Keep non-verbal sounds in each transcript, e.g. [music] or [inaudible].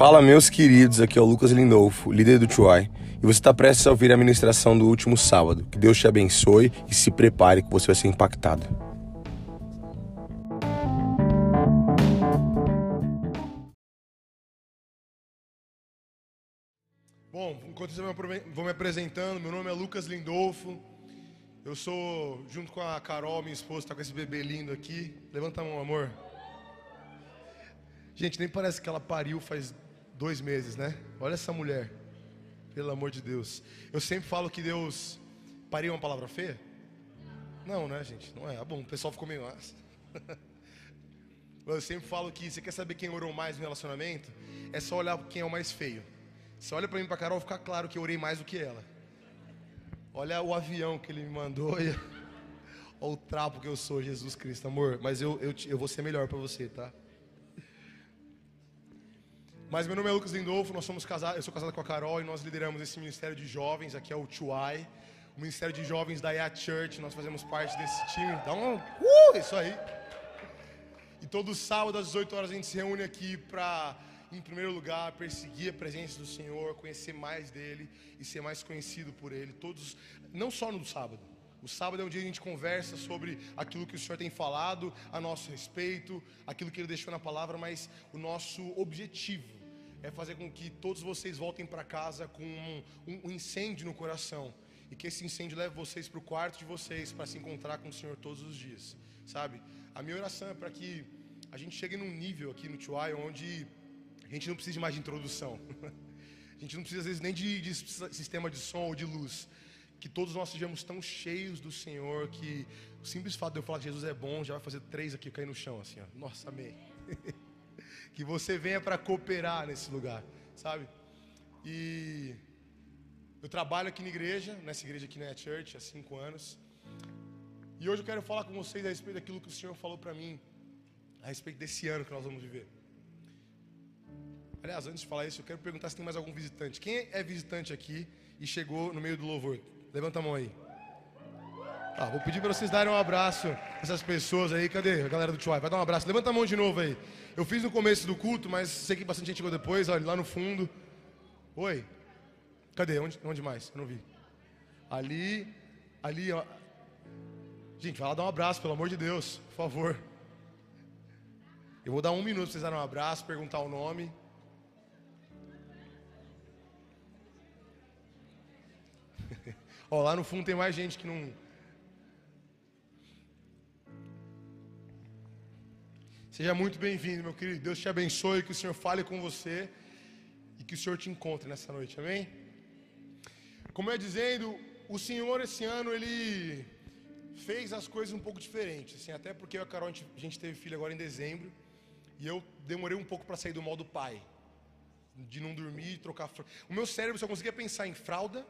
Fala, meus queridos, aqui é o Lucas Lindolfo, líder do Chuai, e você está prestes a ouvir a ministração do último sábado. Que Deus te abençoe e se prepare que você vai ser impactado. Bom, enquanto eu vou me apresentando, meu nome é Lucas Lindolfo. Eu sou, junto com a Carol, minha esposa, está com esse bebê lindo aqui. Levanta a mão, amor. Gente, nem parece que ela pariu faz dois meses, né? Olha essa mulher, pelo amor de Deus. Eu sempre falo que Deus pariu uma palavra feia? Não, né, gente? Não é. Ah, bom, o pessoal ficou meio. [laughs] Eu sempre falo que você quer saber quem orou mais no relacionamento? É só olhar quem é o mais feio. Você olha para mim, para Carol, fica claro que eu orei mais do que ela. Olha o avião que ele me mandou. [laughs] Olha o trapo que eu sou, Jesus Cristo, amor. Mas eu, eu, eu vou ser melhor para você, tá? Mas meu nome é Lucas Lindolfo, nós somos casados, eu sou casado com a Carol e nós lideramos esse ministério de jovens, aqui é o Chuai, o ministério de jovens da IA Church, nós fazemos parte desse time. Então, uh, isso aí. E todo sábado às 18 horas a gente se reúne aqui para em primeiro lugar, perseguir a presença do Senhor, conhecer mais dele e ser mais conhecido por ele. Todos, não só no sábado. O sábado é um dia que a gente conversa sobre aquilo que o Senhor tem falado a nosso respeito, aquilo que ele deixou na palavra, mas o nosso objetivo é fazer com que todos vocês voltem para casa com um, um, incêndio no coração e que esse incêndio leve vocês para o quarto de vocês para se encontrar com o Senhor todos os dias, sabe? A minha oração é para que a gente chegue num nível aqui no Tuai onde a gente não precisa mais de introdução, [laughs] a gente não precisa às vezes nem de, de sistema de som ou de luz, que todos nós sejamos tão cheios do Senhor que o simples fato de eu falar que Jesus é bom já vai fazer três aqui cair no chão assim, ó. Nossa, amém. [laughs] que você venha para cooperar nesse lugar, sabe? E eu trabalho aqui na igreja, nessa igreja aqui na Church, há cinco anos. E hoje eu quero falar com vocês a respeito daquilo que o Senhor falou para mim, a respeito desse ano que nós vamos viver. Aliás, antes de falar isso, eu quero perguntar se tem mais algum visitante. Quem é visitante aqui e chegou no meio do louvor? Levanta a mão aí. Ah, vou pedir para vocês darem um abraço essas pessoas aí. Cadê a galera do Chuai? Vai dar um abraço. Levanta a mão de novo aí. Eu fiz no começo do culto, mas sei que bastante gente chegou depois. Olha, lá no fundo. Oi. Cadê? Onde, onde mais? Eu não vi. Ali. Ali, ó. Gente, vai lá dar um abraço, pelo amor de Deus. Por favor. Eu vou dar um minuto para vocês darem um abraço, perguntar o nome. [laughs] Ó, lá no fundo tem mais gente que não Seja muito bem-vindo, meu querido. Deus te abençoe, que o Senhor fale com você e que o Senhor te encontre nessa noite, amém? Como eu ia dizendo, o Senhor esse ano ele fez as coisas um pouco diferentes, assim, até porque eu e a Carol a gente, a gente teve filho agora em dezembro e eu demorei um pouco para sair do modo pai, de não dormir, trocar. O meu cérebro só conseguia pensar em fralda,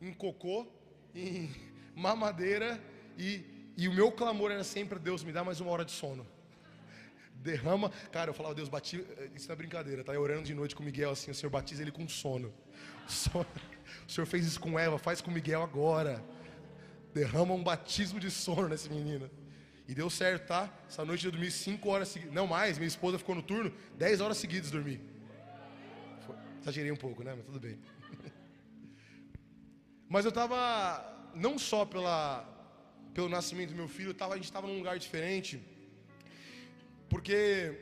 em cocô, em [laughs] mamadeira e, e o meu clamor era sempre Deus me dá mais uma hora de sono derrama. Cara, eu falava, Deus, bati. Isso não é brincadeira, tá? Eu orando de noite com o Miguel assim, o Senhor batiza ele com sono. O Senhor fez isso com Eva, faz com o Miguel agora. Derrama um batismo de sono nesse menino. E deu certo, tá? Essa noite eu dormi 5 horas seguidas. Não mais, minha esposa ficou no turno 10 horas seguidas dormir. Exagerei um pouco, né? Mas tudo bem. [laughs] Mas eu tava, não só pela, pelo nascimento do meu filho, tava, a gente estava num lugar diferente. Porque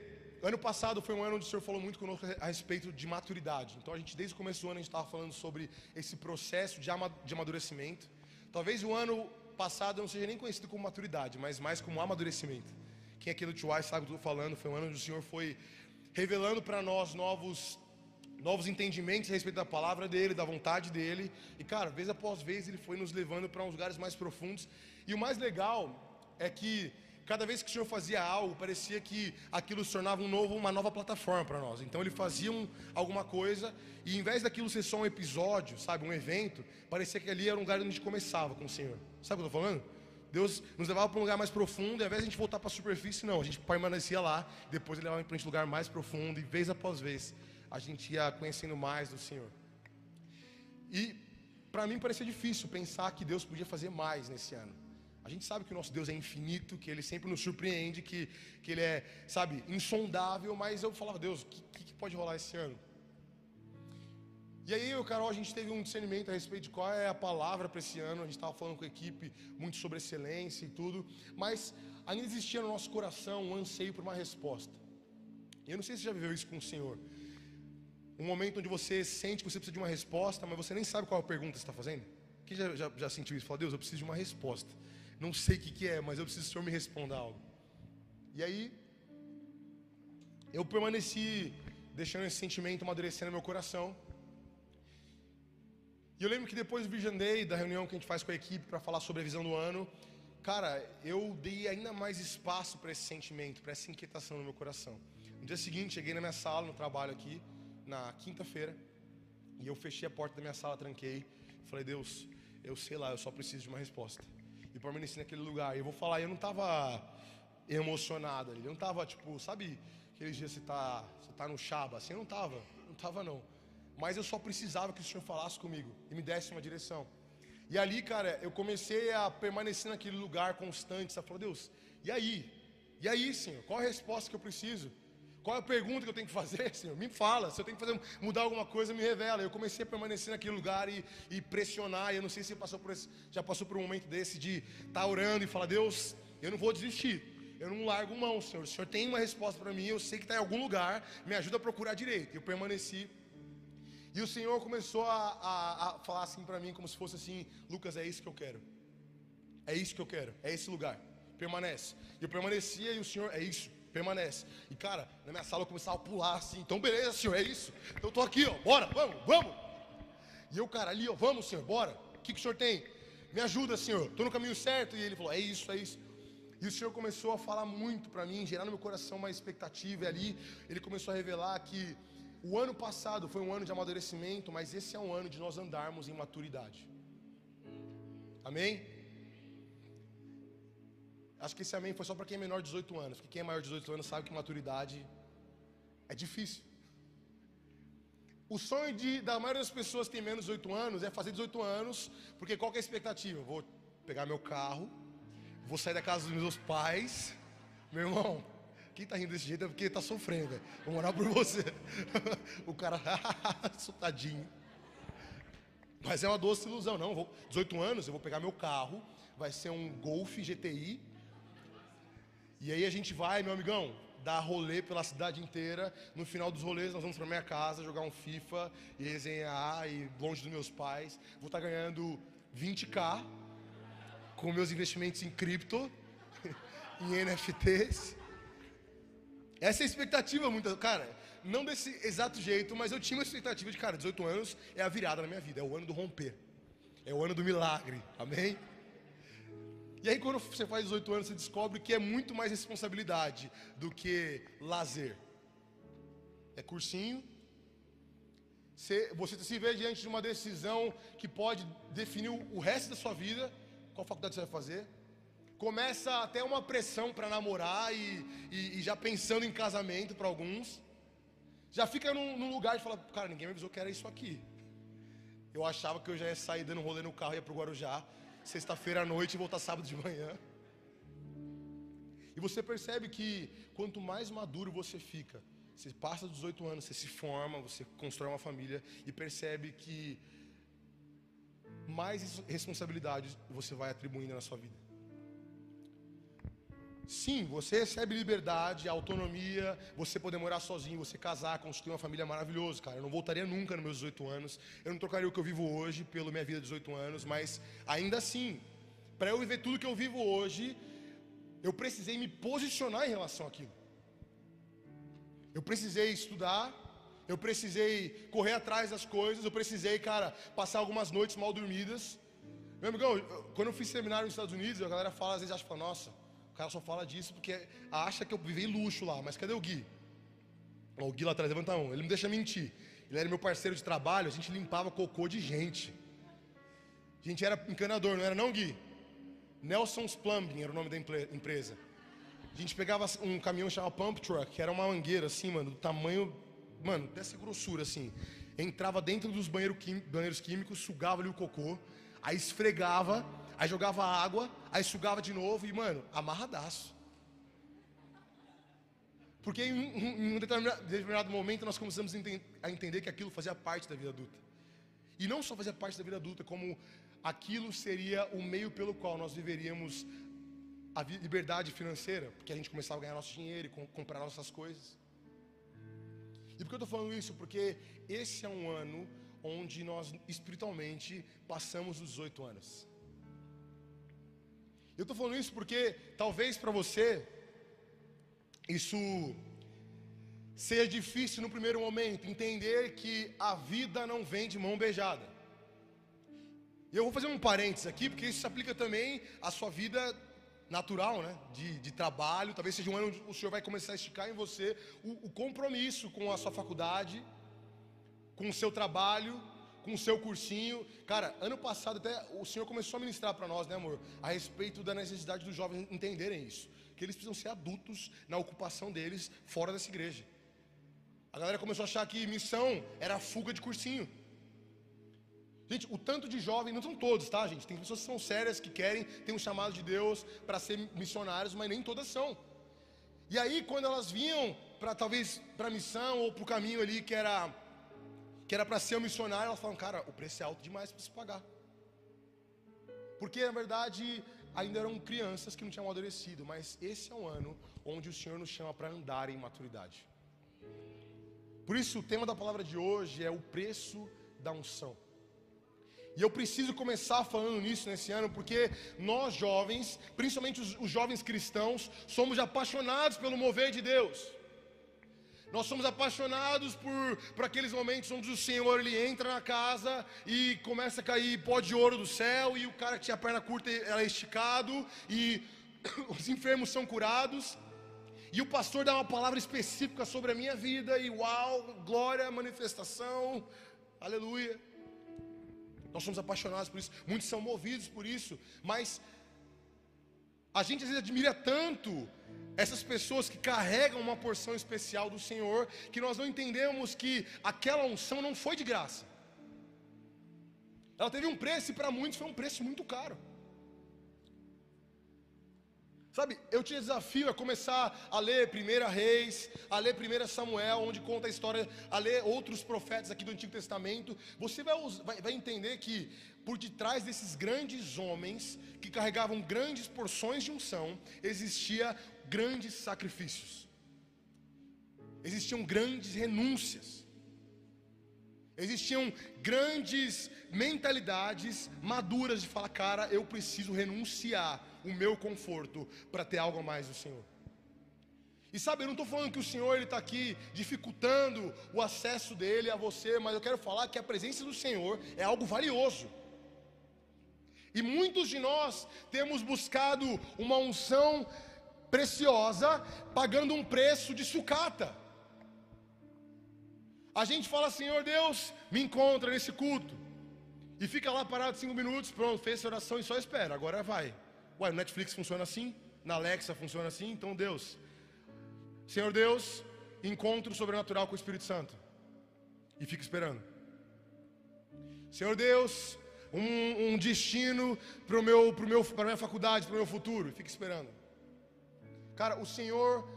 ano passado foi um ano onde o Senhor falou muito conosco a respeito de maturidade. Então a gente, desde o começo do ano, a gente estava falando sobre esse processo de amadurecimento. Talvez o ano passado não seja nem conhecido como maturidade, mas mais como amadurecimento. Quem aqui do Tuai sabe o que eu estou falando, foi um ano onde o Senhor foi revelando para nós novos novos entendimentos a respeito da palavra dele, da vontade dele. E cara, vez após vez ele foi nos levando para uns lugares mais profundos. E o mais legal é que cada vez que o Senhor fazia algo, parecia que aquilo se tornava um novo, uma nova plataforma para nós. Então ele fazia um, alguma coisa e em vez daquilo ser só um episódio, sabe, um evento, parecia que ali era um lugar onde a gente começava com o Senhor. Sabe o que eu estou falando? Deus nos levava para um lugar mais profundo, e ao invés de a gente voltar para a superfície, não, a gente permanecia lá, depois ele levava para um lugar mais profundo, e vez após vez a gente ia conhecendo mais do Senhor. E para mim parecia difícil pensar que Deus podia fazer mais nesse ano. A gente sabe que o nosso Deus é infinito, que Ele sempre nos surpreende, que, que Ele é, sabe, insondável, mas eu falava, Deus, o que, que, pode rolar esse ano? E aí, eu Carol, a gente teve um discernimento a respeito de qual é a palavra para esse ano. A gente estava falando com a equipe muito sobre excelência e tudo. Mas ainda existia no nosso coração um anseio por uma resposta. E eu não sei se você já viveu isso com o Senhor. Um momento onde você sente que você precisa de uma resposta, mas você nem sabe qual a pergunta você está fazendo. Quem já, já, já sentiu isso? Fala, Deus, eu preciso de uma resposta. Não sei o que, que é, mas eu preciso que o Senhor me responda algo. E aí, eu permaneci deixando esse sentimento amadurecer no meu coração. E eu lembro que depois do Vision Day, da reunião que a gente faz com a equipe para falar sobre a visão do ano, cara, eu dei ainda mais espaço para esse sentimento, para essa inquietação no meu coração. No dia seguinte, cheguei na minha sala, no trabalho aqui, na quinta-feira, e eu fechei a porta da minha sala, tranquei, falei, Deus, eu sei lá, eu só preciso de uma resposta. E permaneci naquele lugar. E eu vou falar, eu não estava emocionado eu não estava tipo, sabe, aqueles dias você tá, você tá no chaba, assim, eu não estava, não estava não mas eu só precisava que o Senhor falasse comigo e me desse uma direção. E ali, cara, eu comecei a permanecer naquele lugar constante, sabe? Falou, Deus, e aí? E aí, Senhor? Qual a resposta que eu preciso? Qual é a pergunta que eu tenho que fazer, [laughs] Senhor? Me fala. Se eu tenho que fazer, mudar alguma coisa, me revela. Eu comecei a permanecer naquele lugar e, e pressionar. E eu não sei se passou por esse, já passou por um momento desse de estar tá orando e falar, Deus, eu não vou desistir. Eu não largo mão, Senhor. O Senhor tem uma resposta para mim. Eu sei que está em algum lugar. Me ajuda a procurar direito. Eu permaneci e o Senhor começou a, a, a falar assim para mim, como se fosse assim: Lucas, é isso que eu quero. É isso que eu quero. É esse lugar. Permanece. Eu permanecia e o Senhor, é isso. Permanece. E cara, na minha sala eu começava a pular assim. Então, beleza, Senhor, é isso. Então, eu tô aqui, ó. Bora, vamos, vamos. E eu, cara, ali, ó, vamos, Senhor, bora. O que, que o Senhor tem? Me ajuda, Senhor. Tô no caminho certo. E ele falou: é isso, é isso. E o Senhor começou a falar muito para mim, gerar no meu coração uma expectativa. E ali ele começou a revelar que o ano passado foi um ano de amadurecimento, mas esse é um ano de nós andarmos em maturidade. Amém? Acho que esse amém foi só para quem é menor de 18 anos, porque quem é maior de 18 anos sabe que maturidade é difícil. O sonho de, da maioria das pessoas que tem menos de 18 anos é fazer 18 anos, porque qual é a expectativa? vou pegar meu carro, vou sair da casa dos meus pais, meu irmão, quem tá rindo desse jeito é porque tá sofrendo, velho. Vou morar por você. [laughs] o cara, [laughs] tadinho. Mas é uma doce ilusão, não. Vou, 18 anos, eu vou pegar meu carro, vai ser um Golf GTI. E aí a gente vai, meu amigão, dar rolê pela cidade inteira. No final dos rolês, nós vamos para minha casa jogar um FIFA e resenhar e longe dos meus pais. Vou estar tá ganhando 20k com meus investimentos em cripto, [laughs] em NFTs. Essa é a expectativa, muita, cara, não desse exato jeito, mas eu tinha uma expectativa de, cara, 18 anos é a virada na minha vida, é o ano do romper, é o ano do milagre, amém? E aí, quando você faz 18 anos, você descobre que é muito mais responsabilidade do que lazer. É cursinho. Você, se vê diante de uma decisão que pode definir o resto da sua vida. Qual faculdade você vai fazer? começa até uma pressão para namorar e, e, e, já pensando em casamento para alguns. Já fica num, num, lugar de falar, cara, ninguém me avisou que era isso aqui. Eu achava que eu já ia sair dando rolê no carro e ia pro Guarujá, sexta-feira à noite e voltar sábado de manhã. E você percebe que quanto mais maduro você fica, você passa dos 18 anos, você se forma, você constrói uma família e percebe que mais responsabilidades você vai atribuindo na sua vida. Sim, você recebe liberdade, autonomia, você poder morar sozinho, você casar, construir uma família maravilhosa, cara. Eu não voltaria nunca nos meus 18 anos. Eu não trocaria o que eu vivo hoje pela minha vida de 18 anos, mas ainda assim, para eu viver tudo que eu vivo hoje, eu precisei me posicionar em relação àquilo. Eu precisei estudar, eu precisei correr atrás das coisas, eu precisei, cara, passar algumas noites mal dormidas. Meu amigão, quando eu fiz seminário nos Estados Unidos, a galera fala, às vezes acha, nossa, o cara só fala disso porque acha que eu vivei luxo lá. Mas cadê o Gui? o Gui lá atrás, levanta a mão. Ele não deixa mentir. Ele era meu parceiro de trabalho, a gente limpava cocô de gente. A gente era encanador, não era não, Gui? Nelson's Plumbing era o nome da empresa. A gente pegava um caminhão chamado Pump Truck, que era uma mangueira assim, mano, do tamanho, mano, dessa grossura assim. Entrava dentro dos banheiros químicos, sugava ali o cocô, aí esfregava Aí jogava água, aí sugava de novo e, mano, amarradaço. Porque em um, em um determinado, determinado, momento nós começamos a entender que aquilo fazia parte da vida adulta. E não só fazer parte da vida adulta, como aquilo seria o meio pelo qual nós viveríamos a liberdade financeira, porque a gente começava a ganhar nosso dinheiro e comprar nossas coisas. E por que eu estou falando isso? Porque esse é um ano onde nós espiritualmente passamos os oito anos. Eu estou falando isso porque talvez para você isso seja difícil no primeiro momento entender que a vida não vem de mão beijada. E eu vou fazer um parênteses aqui, porque isso se aplica também à sua vida natural, né? De, de trabalho. Talvez seja um ano onde o Senhor vai começar a esticar em você o, o compromisso com a sua faculdade, com o seu trabalho, com o seu cursinho. Cara, ano passado até o Senhor começou a ministrar para nós, né, amor? A respeito da necessidade dos jovens entenderem isso. Que eles precisam ser adultos na ocupação deles fora dessa igreja. A galera começou a achar que missão era fuga de cursinho. Gente, o tanto de jovens, não são todos, tá, gente? Tem pessoas que são sérias, que querem, tem um chamado de Deus para ser missionários, mas nem todas são. E aí, quando elas vinham para talvez para missão ou para o caminho ali que era que era para ser um missionário, elas falam, cara, o preço é alto demais para se pagar. Porque na verdade ainda eram crianças que não tinham amadurecido, mas esse é um ano onde o Senhor nos chama para andar em maturidade. Por isso, o tema da palavra de hoje é o preço da unção. E eu preciso começar falando nisso nesse ano, porque nós jovens, principalmente os, os, jovens cristãos, somos apaixonados pelo mover de Deus. Nós somos apaixonados por, por aqueles momentos onde o Senhor ele entra na casa e começa a cair pó de ouro do céu, e o cara que tinha a perna curta é esticado, e [coughs] os enfermos são curados. E o pastor dá uma palavra específica sobre a minha vida, e uau, glória, manifestação, aleluia. Nós somos apaixonados por isso, muitos são movidos por isso, mas a gente às vezes admira tanto essas pessoas que carregam uma porção especial do Senhor, que nós não entendemos que aquela unção não foi de graça. Ela teve um preço e para muitos foi um preço muito caro. Sabe, eu te desafio a começar a ler 1 Reis, a ler 1 Samuel, onde conta a história, a ler outros profetas aqui do Antigo Testamento. Você vai, vai, vai entender que por detrás desses grandes homens, que carregavam grandes porções de unção, existia grandes sacrifícios, existiam grandes renúncias. Existiam grandes mentalidades maduras de falar, cara, eu preciso renunciar o meu conforto para ter algo a mais do Senhor. E sabe, eu não estou falando que o Senhor está aqui dificultando o acesso dele a você, mas eu quero falar que a presença do Senhor é algo valioso. E muitos de nós temos buscado uma unção preciosa, pagando um preço de sucata. A gente fala, Senhor Deus, me encontra nesse culto. E fica lá parado cinco minutos, pronto, fez essa oração e só espera, agora vai. Ué, no Netflix funciona assim, na Alexa funciona assim, então Deus. Senhor Deus, encontro sobrenatural com o Espírito Santo. E fica esperando. Senhor Deus, um, um destino para meu, pro meu, minha faculdade, para o meu futuro. E fica esperando. Cara, o Senhor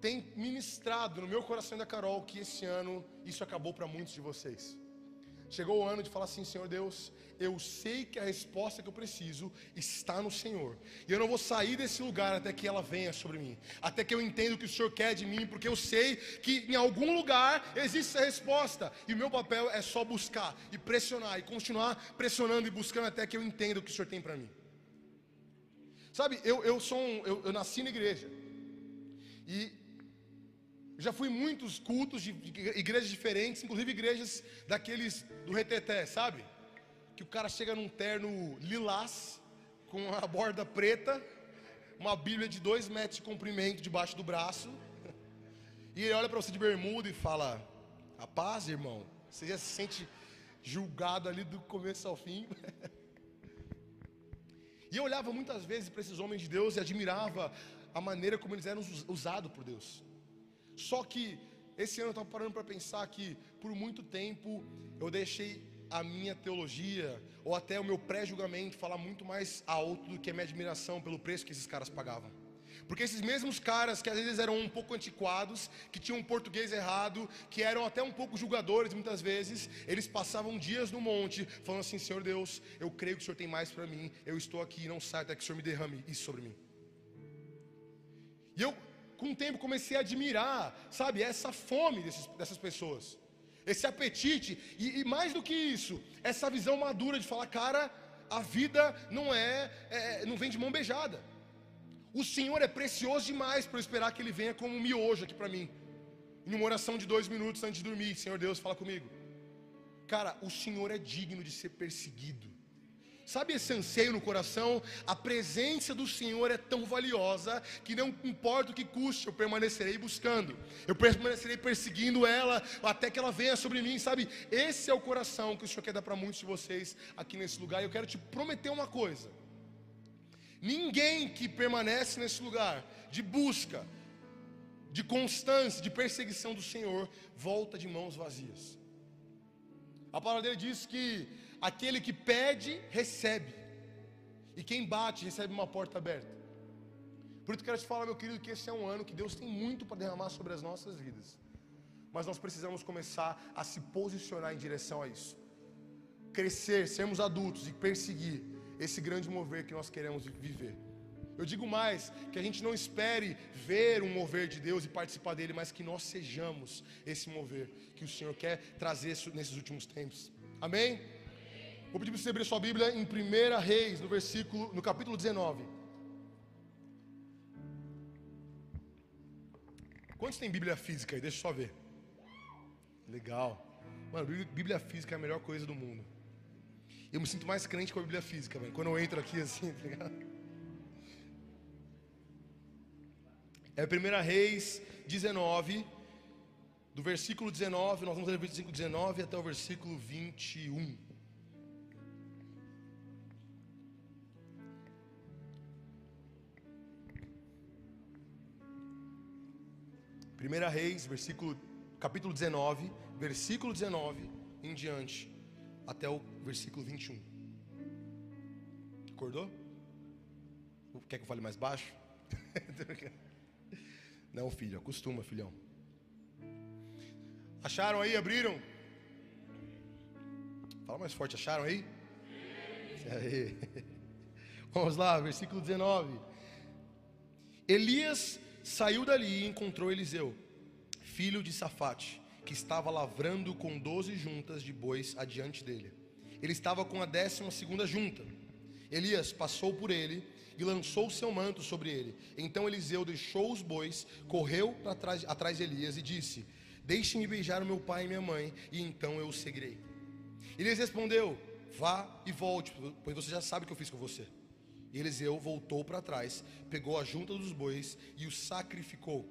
tem ministrado no meu coração da Carol que esse ano isso acabou para muitos de vocês. Chegou o ano de falar assim, Senhor Deus, eu sei que a resposta que eu preciso está no Senhor. E eu não vou sair desse lugar até que ela venha sobre mim. Até que eu entenda o que o Senhor quer de mim, porque eu sei que em algum lugar existe essa resposta. E o meu papel é só buscar e pressionar e continuar pressionando e buscando até que eu entenda o que o Senhor tem para mim. Sabe, eu, eu sou um, eu, eu nasci na igreja. E já fui muitos cultos de, igrejas diferentes, inclusive igrejas daqueles do reteté, sabe? Que o cara chega num terno lilás, com a [laughs] borda preta, uma Bíblia de dois metros de comprimento debaixo do braço, e ele olha para você de bermuda e fala: A paz, irmão. Você já se sente julgado ali do começo ao fim. [laughs] e eu olhava muitas vezes para esses homens de Deus e admirava a maneira como eles eram usados por Deus. Só que esse ano eu estava parando para pensar que por muito tempo eu deixei a minha teologia ou até o meu pré-julgamento falar muito mais alto do que a minha admiração pelo preço que esses caras pagavam. Porque esses mesmos caras que às vezes eram um pouco antiquados, que tinham um português errado, que eram até um pouco julgadores muitas vezes, eles passavam dias no monte falando assim: Senhor Deus, eu creio que o Senhor tem mais para mim, eu estou aqui, não saio até que o Senhor me derrame isso sobre mim. E eu, com o tempo, comecei a admirar, sabe, essa fome desses, dessas pessoas, esse apetite, e, e, mais do que isso, essa visão madura de falar, cara, a vida não é, é não vem de mão beijada. O Senhor é precioso demais para eu esperar que Ele venha como um miojo aqui para mim. Em uma oração de dois minutos antes de dormir, Senhor Deus, fala comigo. Cara, o Senhor é digno de ser perseguido. Sabe esse anseio no coração? A presença do Senhor é tão valiosa que não importa o que custe, eu permanecerei buscando, eu permanecerei perseguindo ela até que ela venha sobre mim, sabe? Esse é o coração que o Senhor quer dar para muitos de vocês aqui nesse lugar. E eu quero te prometer uma coisa: Ninguém que permanece nesse lugar de busca, de constância, de perseguição do Senhor, volta de mãos vazias. A palavra dele diz que aquele que pede, recebe, e quem bate, recebe uma porta aberta. Por isso quero te falar, meu querido, que esse é um ano que Deus tem muito para derramar sobre as nossas vidas, mas nós precisamos começar a se posicionar em direção a isso, crescer, sermos adultos e perseguir esse grande mover que nós queremos viver. Eu digo mais, que a gente não espere ver um mover de Deus e participar dele, mas que nós sejamos esse mover que o Senhor quer trazer nesses últimos tempos. Amém? Vou pedir para você abrir sua Bíblia em 1 Reis, no versículo, no capítulo 19. Quantos tem Bíblia física aí? Deixa eu só ver. Legal. Mano, Bíblia física é a melhor coisa do mundo. Eu me sinto mais crente com a Bíblia física, velho. Quando eu entro aqui assim, [laughs] tá ligado? É 1 Reis 19, do versículo 19, nós vamos ler o versículo 19 até o versículo 21. Primeira Reis, versículo, capítulo 19, versículo 19 em diante até o versículo 21. Acordou? Quer que eu fale mais baixo? [laughs] Não, filho, acostuma, filhão. Acharam aí? Abriram? Fala mais forte, acharam aí? aí? [laughs] Vamos lá, versículo 19. Elias saiu dali e encontrou Eliseu, filho de Safate que estava lavrando com doze juntas de bois adiante dele. Ele estava com a décima segunda junta. Elias passou por ele e lançou seu manto sobre ele. Então Eliseu deixou os bois, correu trás, atrás de Elias e disse: Deixe-me beijar meu pai e minha mãe, e então eu o seguirei. Elias respondeu: Vá e volte, pois você já sabe o que eu fiz com você. E Eliseu voltou para trás, pegou a junta dos bois e o sacrificou.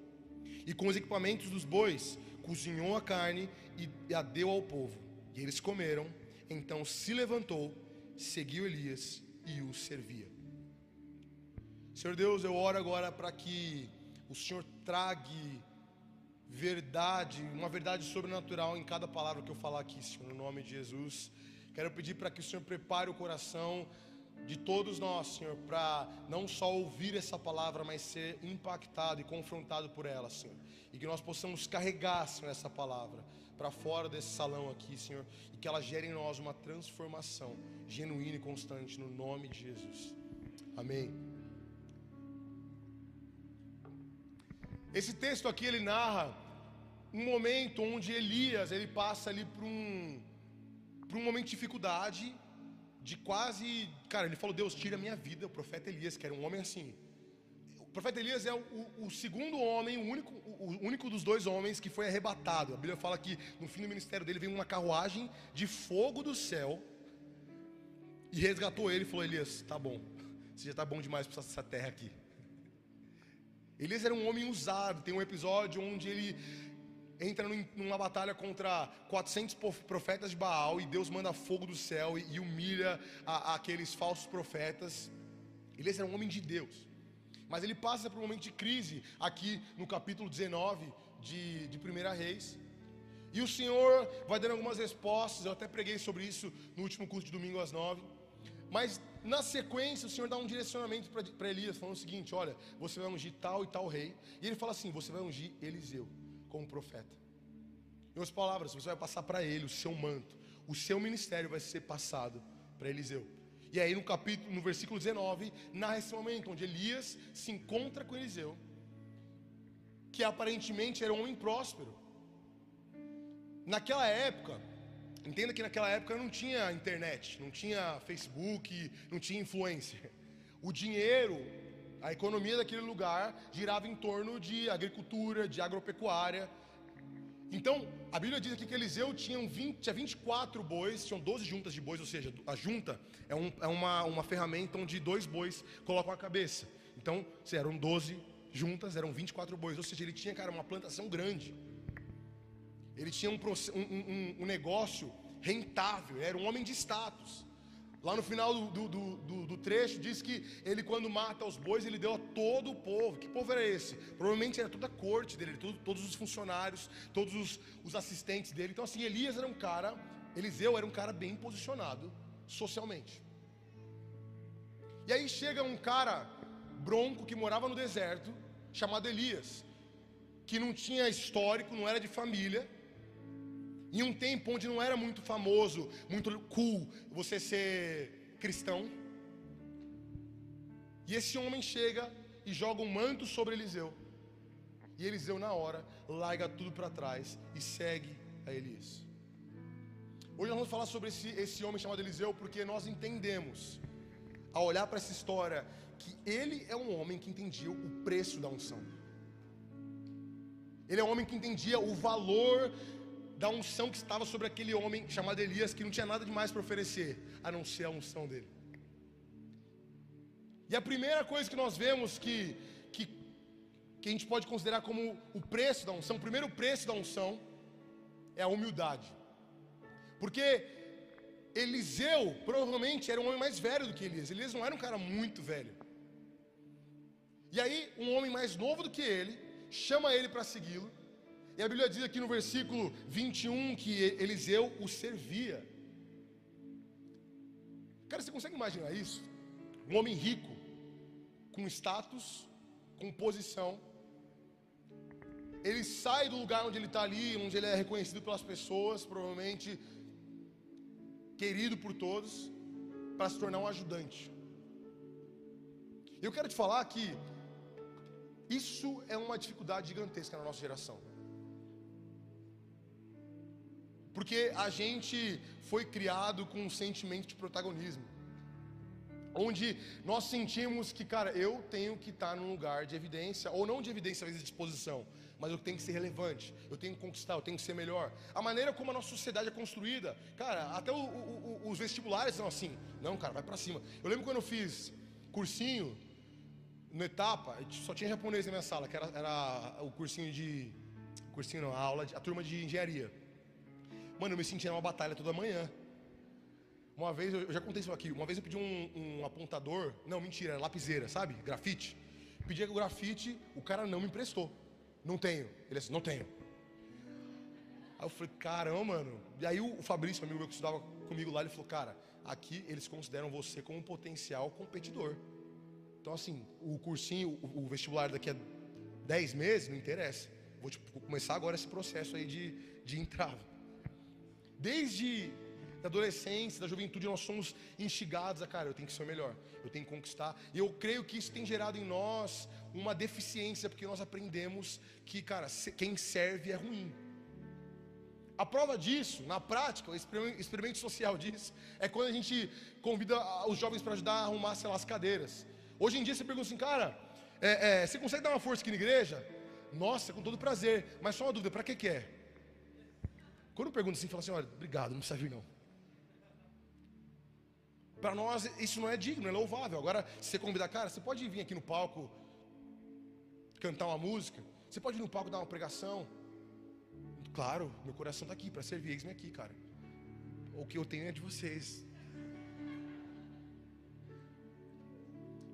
E com os equipamentos dos bois, cozinhou a carne e a deu ao povo. E eles comeram. Então se levantou, seguiu Elias e o servia. Senhor Deus, eu oro agora para que o Senhor trague verdade, uma verdade sobrenatural em cada palavra que eu falar aqui, Senhor, no nome de Jesus. Quero pedir para que o Senhor prepare o coração de todos nós, Senhor, para não só ouvir essa palavra, mas ser impactado e confrontado por ela, Senhor. E que nós possamos carregar, Senhor, essa palavra para fora desse salão aqui, Senhor, e que ela gere em nós uma transformação genuína e constante no nome de Jesus. Amém. Esse texto aqui ele narra um momento onde Elias ele passa ali por um por um momento de dificuldade de quase. Cara, ele falou: Deus, tira a minha vida. O profeta Elias, que era um homem assim. O profeta Elias é o, o, o segundo homem, o único, o, único dos dois homens que foi arrebatado. A Bíblia fala que no fim do ministério dele veio uma carruagem de fogo do céu e resgatou ele e falou: Elias, tá bom, você já está bom demais para essa terra aqui. Elias era um homem usado. Tem um episódio onde ele entra numa batalha contra 400 profetas de Baal e Deus manda fogo do céu e, humilha a, a aqueles falsos profetas. Elias era um homem de Deus. Mas ele passa por um momento de crise aqui no capítulo 19 de, de 1 Reis. E o Senhor vai dando algumas respostas. Eu até preguei sobre isso no último curso de domingo às nove. Mas na sequência, o Senhor dá um direcionamento para Elias, falando o seguinte: olha, você vai ungir tal e tal rei. E ele fala assim: você vai ungir Eliseu como profeta. Em outras palavras, você vai passar para ele o seu manto, o seu ministério vai ser passado para Eliseu. E aí no capítulo, no versículo 19, narra esse momento onde Elias se encontra com Eliseu, que aparentemente era um homem próspero. Naquela época, Entenda que naquela época não tinha internet, não tinha Facebook, não tinha influência. O dinheiro, a economia daquele lugar girava em torno de agricultura, de agropecuária. Então, a Bíblia diz aqui que Eliseu tinha, 20, tinha 24 bois, tinham 12 juntas de bois, ou seja, a junta é, um, é uma, uma ferramenta onde dois bois colocam a cabeça. Então, eram 12 juntas, eram 24 bois, ou seja, ele tinha, cara, uma plantação grande. Ele tinha um, um, um, negócio rentável, era um homem de status. Lá no final do, do, do, do, trecho diz que ele, quando mata os bois, ele deu a todo o povo. Que povo era esse? Provavelmente era toda a corte dele, todo, todos os funcionários, todos os, os assistentes dele. Então, assim, Elias era um cara, Eliseu era um cara bem posicionado socialmente. E aí chega um cara bronco que morava no deserto, chamado Elias, que não tinha histórico, não era de família em um tempo onde não era muito famoso, muito cool você ser cristão. E esse homem chega e joga um manto sobre Eliseu. E Eliseu, na hora, larga tudo para trás e segue a Elias. Hoje nós vamos falar sobre esse, esse homem chamado Eliseu, porque nós entendemos, ao olhar para essa história, que ele é um homem que entendia o preço da unção. Ele é um homem que entendia o valor da unção que estava sobre aquele homem chamado Elias, que não tinha nada demais para oferecer, a não ser a unção dele. E a primeira coisa que nós vemos que, que, que a gente pode considerar como o preço da unção, o primeiro preço da unção, é a humildade. Porque Eliseu provavelmente era um homem mais velho do que Elias. Elias não era um cara muito velho. E aí, um homem mais novo do que ele chama ele para segui-lo. E a Bíblia diz aqui no versículo 21 que Eliseu o servia. Cara, você consegue imaginar isso? Um homem rico, com status, com posição. Ele sai do lugar onde ele está ali, onde ele é reconhecido pelas pessoas, provavelmente querido por todos, para se tornar um ajudante. Eu quero te falar que isso é uma dificuldade gigantesca na nossa geração. Porque a gente foi criado com um sentimento de protagonismo. Onde nós sentimos que, cara, eu tenho que estar num lugar de evidência, ou não de evidência, às vezes de disposição, mas eu tenho que ser relevante, eu tenho que conquistar, eu tenho que ser melhor. A maneira como a nossa sociedade é construída, cara, até o, o, os vestibulares são assim. Não, cara, vai para cima. Eu lembro quando eu fiz cursinho, no etapa, só tinha japonês na minha sala, que era, era o cursinho de. Cursinho não, a aula, a turma de engenharia. Mano, eu me sentia numa batalha toda manhã. Uma vez, eu já contei isso aqui, uma vez eu pedi um, um apontador, não, mentira, lapiseira, sabe? Grafite. Pedi o grafite, o cara não me emprestou. Não tenho. Ele disse, não tenho. Aí eu falei, caramba, mano. E aí o Fabrício, amigo meu que estudava comigo lá, ele falou, cara, aqui eles consideram você como um potencial competidor. Então, assim, o cursinho, o, vestibular daqui a 10 meses, não interessa. Vou tipo, começar agora esse processo aí de, de. Desde a adolescência, da juventude, nós somos instigados a, cara, eu tenho que ser o melhor, eu tenho que conquistar. E eu creio que isso tem gerado em nós uma deficiência, porque nós aprendemos que, cara, quem serve é ruim. A prova disso, na prática, o experimento social disso, é quando a gente convida os jovens para ajudar a arrumar, sei lá, as cadeiras. Hoje em dia você pergunta assim, cara, é, é, você consegue dar uma força aqui na igreja? Nossa, com todo prazer, mas só uma dúvida, para que, que é? Quando eu pergunto assim, fala assim: olha, obrigado, não precisa vir não. Para nós isso não é digno, é louvável. Agora, se você convidar, cara, você pode vir aqui no palco cantar uma música, você pode vir no palco dar uma pregação. Claro, meu coração está aqui para servir, eis-me aqui, cara. O que eu tenho é de vocês.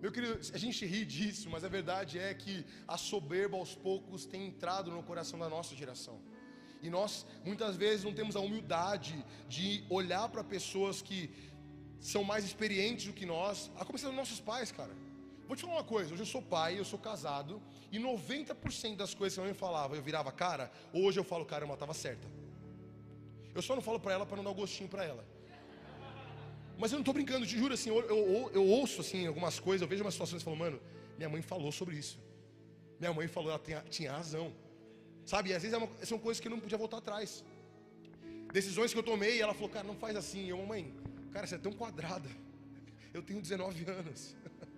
Meu querido, a gente ri disso, mas a verdade é que a soberba aos poucos tem entrado no coração da nossa geração. E nós muitas vezes não temos a humildade de olhar para pessoas que são mais experientes do que nós, a começar dos nossos pais, cara. Vou te falar uma coisa, hoje eu sou pai, eu sou casado, e 90% das coisas que a mãe falava, eu virava cara, hoje eu falo, cara, ela estava certa. Eu só não falo para ela para não dar um gostinho para ela. Mas eu não estou brincando, te juro assim, eu, eu, eu, ouço assim algumas coisas, eu vejo umas situações e falo, mano, minha mãe falou sobre isso. Minha mãe falou, ela tinha razão. Sabe, às vezes é uma, são coisas que eu não podia voltar atrás. Decisões que eu tomei, ela falou, cara, não faz assim. Eu, mãe, cara, você é tão quadrada. Eu tenho 19 anos.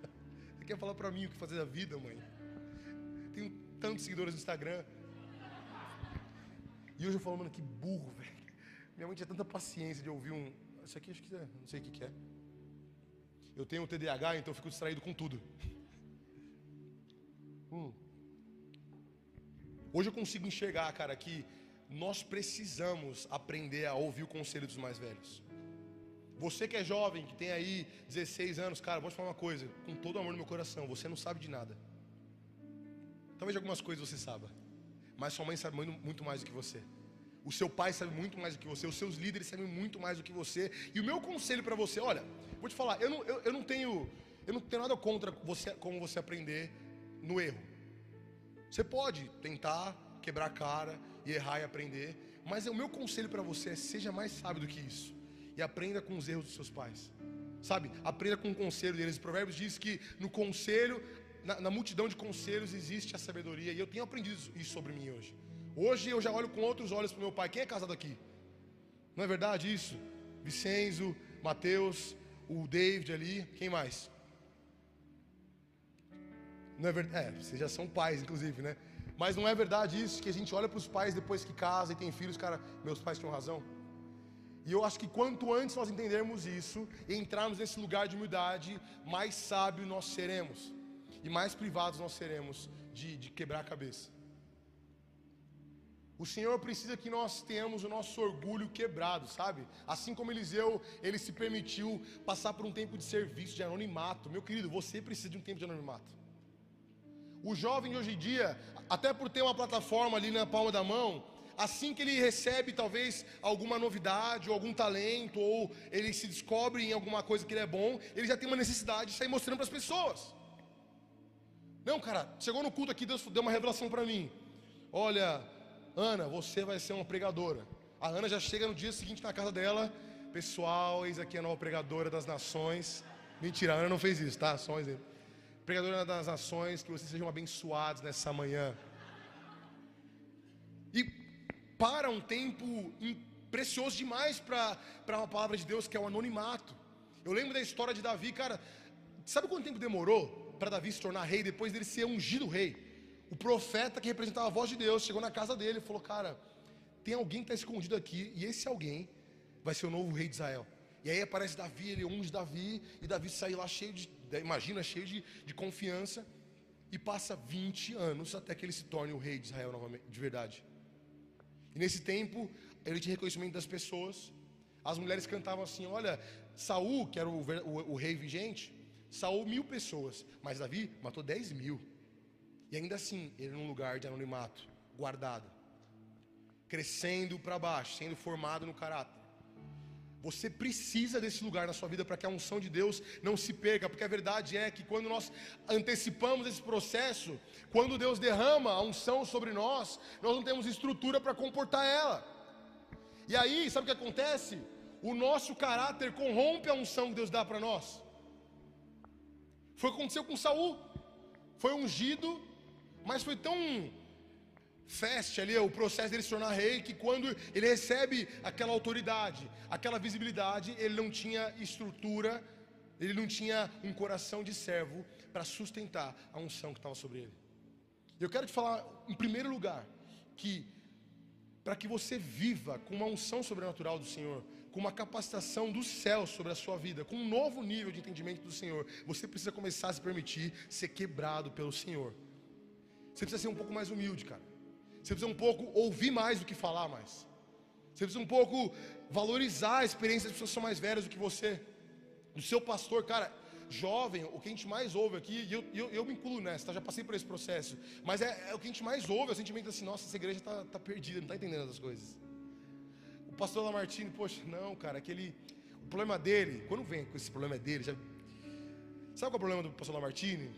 [laughs] Você quer falar para mim o que fazer da vida, mãe? Tenho tantos seguidores no Instagram. E hoje eu falo, mano, que burro, velho. Minha mãe tinha tanta paciência de ouvir um. Isso aqui acho que é, não sei o que, que é. Eu tenho TDAH, então eu fico distraído com tudo. [laughs] Hum. Hoje eu consigo enxergar, cara, que nós precisamos aprender a ouvir o conselho dos mais velhos. Você que é jovem, que tem aí 16 anos, cara, vou te falar uma coisa, com todo o amor no meu coração, você não sabe de nada. Talvez algumas coisas você saiba, mas sua mãe sabe muito, mais do que você. O seu pai sabe muito mais do que você, os seus líderes sabem muito mais do que você. E o meu conselho para você, olha, vou te falar, eu não, eu, eu não tenho, eu não tenho nada contra você, como você aprender no erro. Você pode tentar quebrar a cara e errar e aprender, mas o meu conselho para você é seja mais sábio do que isso e aprenda com os erros dos seus pais. Sabe? Aprenda com o conselho deles. Provérbios diz que no conselho, na, na, multidão de conselhos existe a sabedoria e eu tenho aprendido isso sobre mim hoje. Hoje eu já olho com outros olhos para o meu pai. Quem é casado aqui? Não é verdade isso? Vicenzo, Mateus, o David ali, quem mais? Não é verdade? É, vocês já são pais, inclusive, né? Mas não é verdade isso que a gente olha para os pais depois que casa e tem filhos, cara, meus pais tinham razão. E eu acho que quanto antes nós entendermos isso e entrarmos nesse lugar de humildade, mais sábio nós seremos. E mais privados nós seremos de, de quebrar a cabeça. O Senhor precisa que nós tenhamos o nosso orgulho quebrado, sabe? Assim como Eliseu, ele se permitiu passar por um tempo de serviço, de anonimato. Meu querido, você precisa de um tempo de anonimato. O jovem hoje em dia, até por ter uma plataforma ali na palma da mão, assim que ele recebe talvez alguma novidade ou algum talento, ou ele se descobre em alguma coisa que ele é bom, ele já tem uma necessidade de sair mostrando para as pessoas. Não, cara, chegou no culto aqui, Deus deu uma revelação para mim. Olha, Ana, você vai ser uma pregadora. A Ana já chega no dia seguinte na casa dela, pessoal, eis aqui a nova pregadora das nações. Mentira, a Ana não fez isso, tá? Só um exemplo pregadora das nações, que vocês sejam abençoados nessa manhã. E para um tempo precioso demais para uma palavra de Deus, que é o anonimato. Eu lembro da história de Davi, cara. Sabe quanto tempo demorou para Davi se tornar rei depois dele ser ungido rei? O profeta que representava a voz de Deus chegou na casa dele e falou: Cara, tem alguém que está escondido aqui, e esse alguém vai ser o novo rei de Israel. E aí aparece Davi, ele unge Davi, e Davi sai lá cheio de imagina, cheio de, de confiança, e passa 20 anos até que ele se torne o rei de Israel novamente, de verdade. E nesse tempo, ele tinha reconhecimento das pessoas. As mulheres cantavam assim: Olha, Saul, que era o, o, o rei vigente, Saul mil pessoas, mas Davi matou 10 mil. E ainda assim, ele num lugar de anonimato, guardado, crescendo para baixo, sendo formado no caráter. Você precisa desse lugar na sua vida para que a unção de Deus não se perca, porque a verdade é que quando nós antecipamos esse processo, quando Deus derrama a unção sobre nós, nós não temos estrutura para comportar ela. E aí, sabe o que acontece? O nosso caráter corrompe a unção que Deus dá para nós. Foi o que aconteceu com Saul. Foi ungido, mas foi tão feste ali, o processo dele se tornar rei, que quando ele recebe aquela autoridade, aquela visibilidade, ele não tinha estrutura, ele não tinha um coração de servo para sustentar a unção que estava sobre ele. Eu quero te falar, em primeiro lugar, que para que você viva com uma unção sobrenatural do Senhor, com uma capacitação do céu sobre a sua vida, com um novo nível de entendimento do Senhor, você precisa começar a se permitir ser quebrado pelo Senhor. Você precisa ser um pouco mais humilde, cara. Você precisa um pouco ouvir mais do que falar mais. Você precisa um pouco valorizar a experiência das pessoas que são mais velhas do que você. Do seu pastor, cara, jovem, o que a gente mais ouve aqui, e eu, eu, eu me incluo nessa, tá? já passei por esse processo, mas é, é, o que a gente mais ouve, é o sentimento assim, nossa, essa igreja está tá perdida, não está entendendo as coisas. O pastor Lamartine, poxa, não, cara, aquele. O problema dele, quando vem com esse problema dele, já... sabe qual é o problema do pastor Lamartine?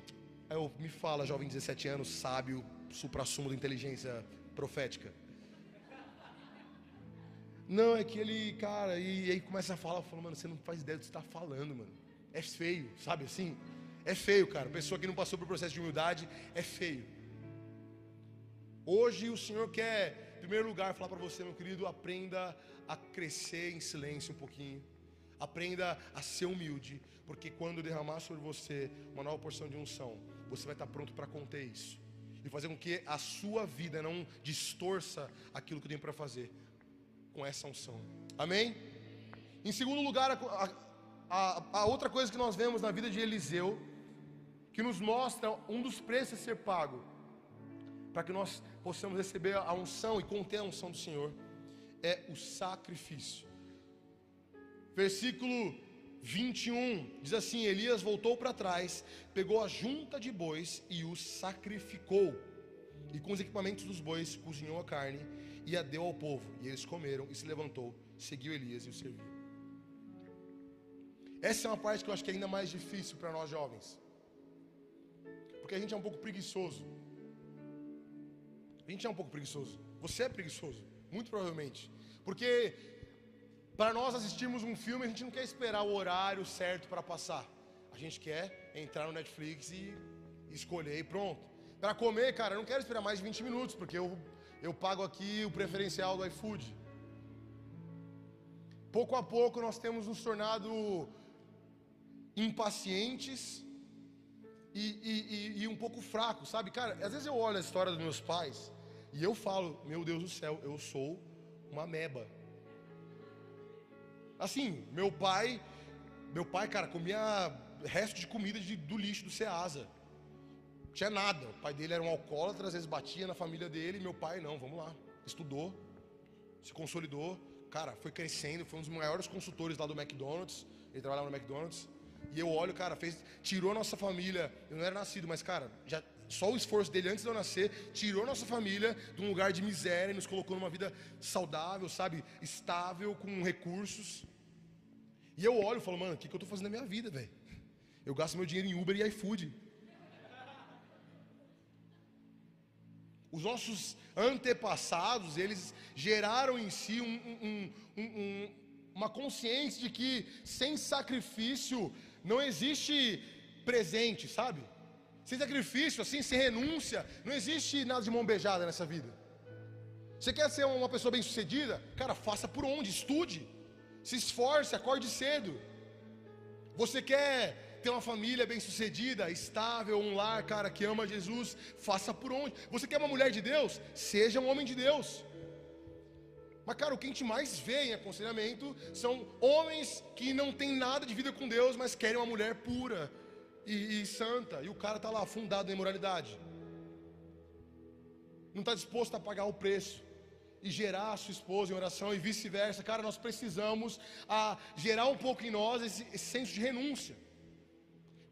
Aí eu, me fala, jovem de 17 anos, sábio, supra-sumo da inteligência profética. Não, é que ele, cara, e, e aí começa a falar, fala, mano, você não faz ideia do que você está falando, mano. É feio, sabe assim? É feio, cara. Pessoa que não passou por processo de humildade é feio. Hoje o Senhor quer, em primeiro lugar, falar para você, meu querido, aprenda a crescer em silêncio um pouquinho. Aprenda a ser humilde, porque quando derramar sobre você uma nova porção de unção, você vai estar pronto para conter isso e fazer com que a sua vida não distorça aquilo que tem para fazer com essa unção. Amém? Em segundo lugar, a, a, a, outra coisa que nós vemos na vida de Eliseu, que nos mostra um dos preços a ser pago, para que nós possamos receber a unção e conter a unção do Senhor, é o sacrifício. Versículo 21 diz assim: Elias voltou para trás, pegou a junta de bois e os sacrificou, e com os equipamentos dos bois cozinhou a carne e a deu ao povo. E eles comeram e se levantou, seguiu Elias e o serviu. Essa é uma parte que eu acho que é ainda mais difícil para nós jovens, porque a gente é um pouco preguiçoso. A gente é um pouco preguiçoso. Você é preguiçoso, muito provavelmente, porque para nós assistirmos um filme, a gente não quer esperar o horário certo para passar. A gente quer entrar no Netflix e escolher e pronto. Para comer, cara, eu não quero esperar mais de 20 minutos, porque eu eu pago aqui o preferencial do iFood. Pouco a pouco nós temos nos tornado impacientes e, e, e, e, um pouco fracos, sabe? Cara, às vezes eu olho a história dos meus pais e eu falo, meu Deus do céu, eu sou uma meba. Assim, meu pai, meu pai, cara, comia resto de comida de, do lixo do Ceasa tinha nada. O pai dele era um alcoólatra, às vezes batia na família dele. Meu pai, não, vamos lá. Estudou, se consolidou. Cara, foi crescendo, foi um dos maiores consultores lá do McDonald's. Ele trabalhava no McDonald's. E eu olho, cara, fez, tirou a nossa família. Eu não era nascido, mas, cara, já, só o esforço dele antes de eu nascer tirou nossa família de um lugar de miséria e nos colocou numa vida saudável, sabe? Estável, com recursos. E eu olho e falo, mano, o que, que eu tô fazendo na minha vida, velho? Eu gasto meu dinheiro em Uber e iFood. Os nossos antepassados, eles geraram em si um, um, um, uma consciência de que sem sacrifício não existe presente, sabe? Sem sacrifício, assim, sem renúncia, não existe nada de mão beijada nessa vida. Você quer ser uma pessoa bem-sucedida? Cara, faça por onde? Estude, se esforce, acorde cedo. Você quer ter uma família bem-sucedida, estável, um lar, cara, que ama Jesus, faça por onde. Você quer uma mulher de Deus? Seja um homem de Deus. Mas, cara, o que a gente mais vê em aconselhamento são homens que não têm nada de vida com Deus, mas querem uma mulher pura e, e santa. E o cara está lá afundado na imoralidade. Não está disposto a pagar o preço e gerar a sua esposa em oração e vice-versa. Cara, nós precisamos a, gerar um pouco em nós esse, esse senso de renúncia.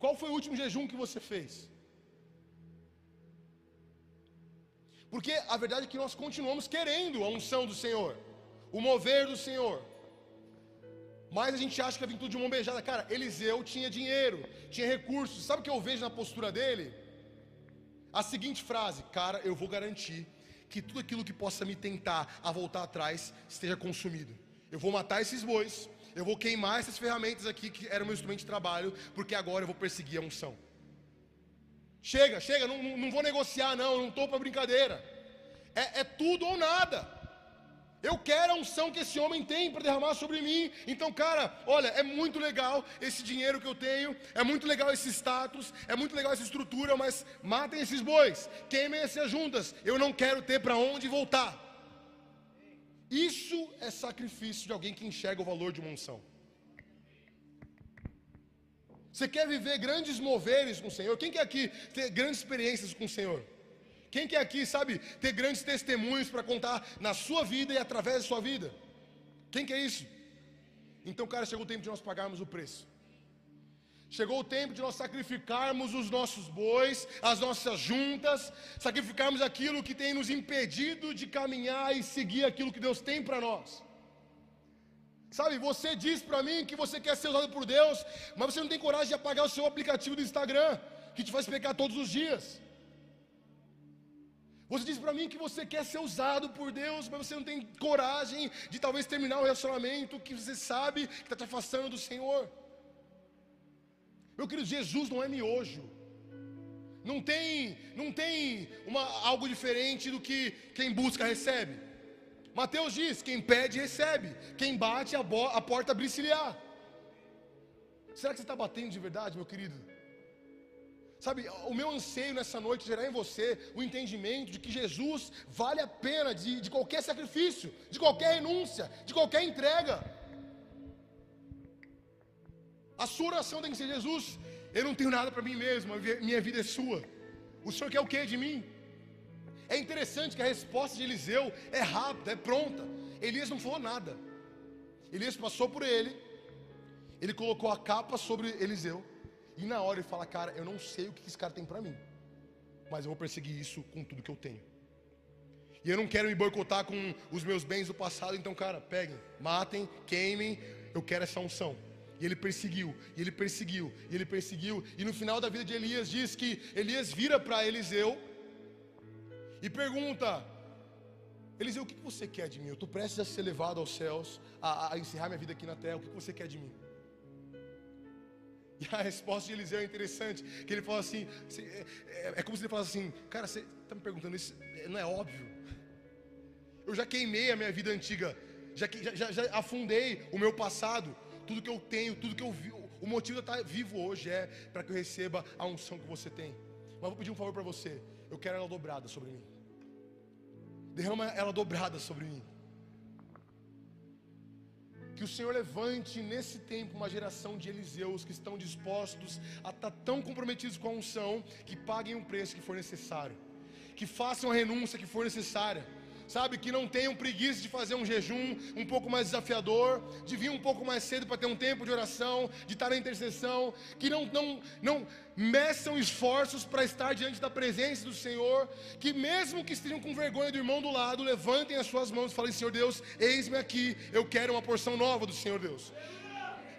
Qual foi o último jejum que você fez? Porque a verdade é que nós continuamos querendo a unção do Senhor, o mover do Senhor. Mas a gente acha que é tudo de mão beijada. Cara, Eliseu tinha dinheiro, tinha recursos. Sabe o que eu vejo na postura dele? A seguinte frase: Cara, eu vou garantir que tudo aquilo que possa me tentar a voltar atrás esteja consumido. Eu vou matar esses bois, eu vou queimar essas ferramentas aqui que eram meu instrumento de trabalho, porque agora eu vou perseguir a unção. Chega, chega, não, não vou negociar, não, não estou para brincadeira. É, é tudo ou nada. Eu quero a unção que esse homem tem para derramar sobre mim. Então, cara, olha, é muito legal esse dinheiro que eu tenho, é muito legal esse status, é muito legal essa estrutura, mas matem esses bois, queimem essas juntas. Eu não quero ter para onde voltar. Isso é sacrifício de alguém que enxerga o valor de uma unção. Você quer viver grandes moveres com o Senhor? Quem quer aqui ter grandes experiências com o Senhor? Quem quer aqui, sabe, ter grandes testemunhos para contar na sua vida e através da sua vida? Quem quer isso? Então, cara, chegou o tempo de nós pagarmos o preço. Chegou o tempo de nós sacrificarmos os nossos bois, as nossas juntas, sacrificarmos aquilo que tem nos impedido de caminhar e seguir aquilo que Deus tem para nós. Sabe, você diz para mim que você quer ser usado por Deus, mas você não tem coragem de apagar o seu aplicativo do Instagram, que te faz pecar todos os dias. Você diz para mim que você quer ser usado por Deus, mas você não tem coragem de talvez terminar o relacionamento que você sabe que está te afastando do Senhor. Meu querido, Jesus não é miojo. Não tem, não tem uma, algo diferente do que quem busca recebe. Mateus diz: quem pede, recebe. Quem bate, a, a porta bricilhar. Será que você está batendo de verdade, meu querido? Sabe, o meu anseio nessa noite gerar em você o entendimento de que Jesus vale a pena de, de qualquer sacrifício, de qualquer renúncia, de qualquer entrega. A sua oração tem que ser: Jesus, eu não tenho nada para mim mesmo, minha vida é sua. O Senhor quer o que de mim? É interessante que a resposta de Eliseu é rápida, é pronta. Elias não falou nada. Elias passou por ele, ele colocou a capa sobre Eliseu. E na hora ele fala, cara, eu não sei o que esse cara tem para mim, mas eu vou perseguir isso com tudo que eu tenho. E eu não quero me boicotar com os meus bens do passado, então, cara, peguem, matem, queimem, eu quero essa unção. E ele perseguiu, e ele perseguiu, e ele perseguiu. E no final da vida de Elias diz que Elias vira para Eliseu e pergunta: Eliseu, o que você quer de mim? Eu estou prestes a ser levado aos céus, a, a encerrar minha vida aqui na terra. O que você quer de mim? E a resposta de Eliseu é interessante, que ele fala assim, é, é, é como se ele falasse assim, cara, você está me perguntando isso, é, não é óbvio. Eu já queimei a minha vida antiga, já, já, já afundei o meu passado, tudo que eu tenho, tudo que eu vi, o motivo de eu estar vivo hoje é para que eu receba a unção que você tem. Mas vou pedir um favor para você, eu quero ela dobrada sobre mim. Derrama ela dobrada sobre mim. Que o Senhor levante nesse tempo uma geração de Eliseus que estão dispostos a estar tão comprometidos com a unção que paguem o preço que for necessário, que façam a renúncia que for necessária sabe, que não tenham preguiça de fazer um jejum um pouco mais desafiador, de vir um pouco mais cedo para ter um tempo de oração, de estar na intercessão, que não, não, não meçam esforços para estar diante da presença do Senhor, que mesmo que estejam com vergonha do irmão do lado, levantem as suas mãos e falem: Senhor Deus, eis-me aqui, eu quero uma porção nova do Senhor Deus.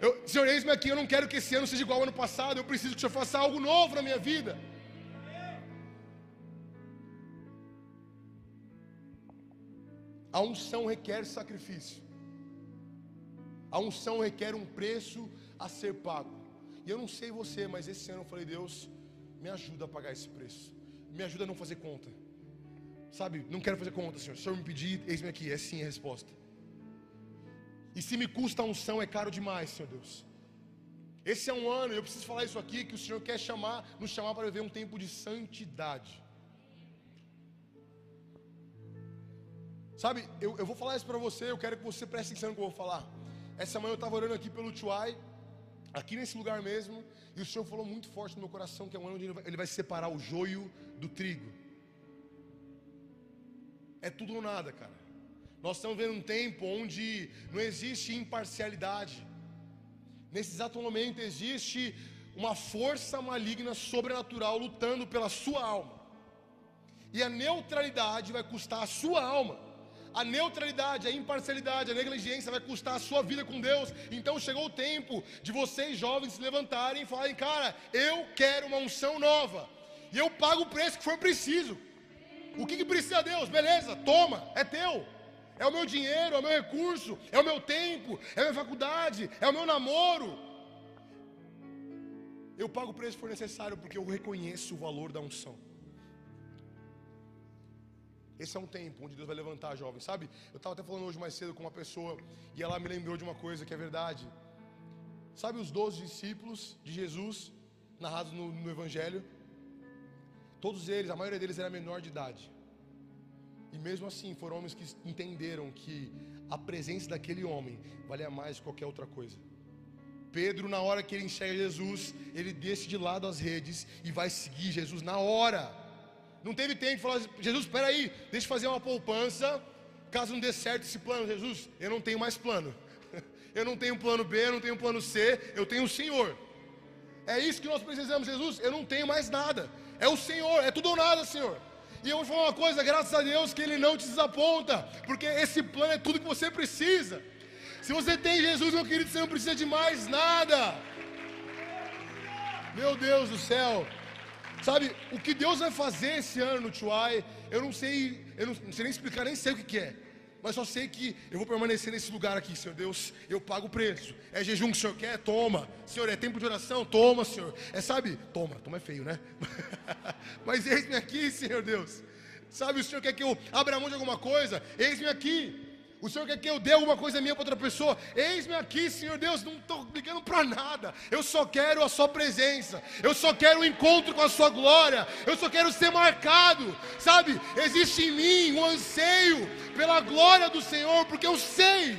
Eu, Senhor, eis-me aqui, eu não quero que esse ano seja igual ao ano passado, eu preciso que o Senhor faça algo novo na minha vida. A unção requer sacrifício. A unção requer um preço a ser pago. E eu não sei você, mas esse ano eu falei, Deus, me ajuda a pagar esse preço. Me ajuda a não fazer conta. Sabe, não quero fazer conta, Senhor. Se o Senhor me pedir, eis-me aqui. É sim a resposta. E se me custa a unção, é caro demais, Senhor Deus. Esse é um ano, eu preciso falar isso aqui, que o Senhor quer chamar, nos chamar para viver um tempo de santidade. Sabe, eu, eu vou falar isso para você, eu quero que você preste atenção no que eu vou falar. Essa manhã eu estava orando aqui pelo Tuai, aqui nesse lugar mesmo, e o Senhor falou muito forte no meu coração que é um ano onde ele vai, ele vai separar o joio do trigo. É tudo ou nada, cara. Nós estamos vendo um tempo onde não existe imparcialidade. Nesse exato momento existe uma força maligna sobrenatural lutando pela sua alma. E a neutralidade vai custar a sua alma a neutralidade, a imparcialidade, a negligência vai custar a sua vida com Deus. Então chegou o tempo de vocês jovens se levantarem e falarem: Cara, eu quero uma unção nova, e eu pago o preço que for preciso. O que, que precisa Deus? Beleza, toma, é teu. É o meu dinheiro, é o meu recurso, é o meu tempo, é a minha faculdade, é o meu namoro. Eu pago o preço que for necessário porque eu reconheço o valor da unção. Esse é um tempo onde Deus vai levantar jovens, sabe? Eu estava até falando hoje mais cedo com uma pessoa e ela me lembrou de uma coisa que é verdade. Sabe os doze discípulos de Jesus, narrados no, no Evangelho? Todos eles, a maioria deles era menor de idade. E mesmo assim foram homens que entenderam que a presença daquele homem valia mais que qualquer outra coisa. Pedro, na hora que ele enxerga Jesus, ele deixa de lado as redes e vai seguir Jesus na hora. Não teve tempo de falar, Jesus, espera aí, deixa eu fazer uma poupança, caso não dê certo esse plano. Jesus, eu não tenho mais plano. [laughs] Eu não tenho plano B, eu não tenho plano C, eu tenho o Senhor. É isso que nós precisamos, Jesus. Eu não tenho mais nada. É o Senhor, é tudo ou nada, Senhor. E eu vou falar uma coisa, graças a Deus que Ele não te desaponta, porque esse plano é tudo que você precisa. Se você tem Jesus, meu querido, você não precisa de mais nada. Meu Deus do céu. Sabe, o que Deus vai fazer esse ano no Tuai, eu não sei, eu não, não sei nem explicar, nem sei o que, que é. Mas só sei que eu vou permanecer nesse lugar aqui, Senhor Deus. Eu pago o preço. É jejum que o Senhor quer? Toma. Senhor, é tempo de oração? Toma, Senhor. É, sabe? Toma. Toma é feio, né? [laughs] Mas eis-me aqui, Senhor Deus. Sabe, o Senhor quer que eu abra mão de alguma coisa? Eis-me aqui. O Senhor quer que eu dê alguma coisa minha para outra pessoa? Eis-me aqui, Senhor Deus, não estou ligando para nada. Eu só quero a Sua presença. Eu só quero o um encontro com a Sua glória. Eu só quero ser marcado. Sabe, existe em mim um anseio pela glória do Senhor, porque eu sei,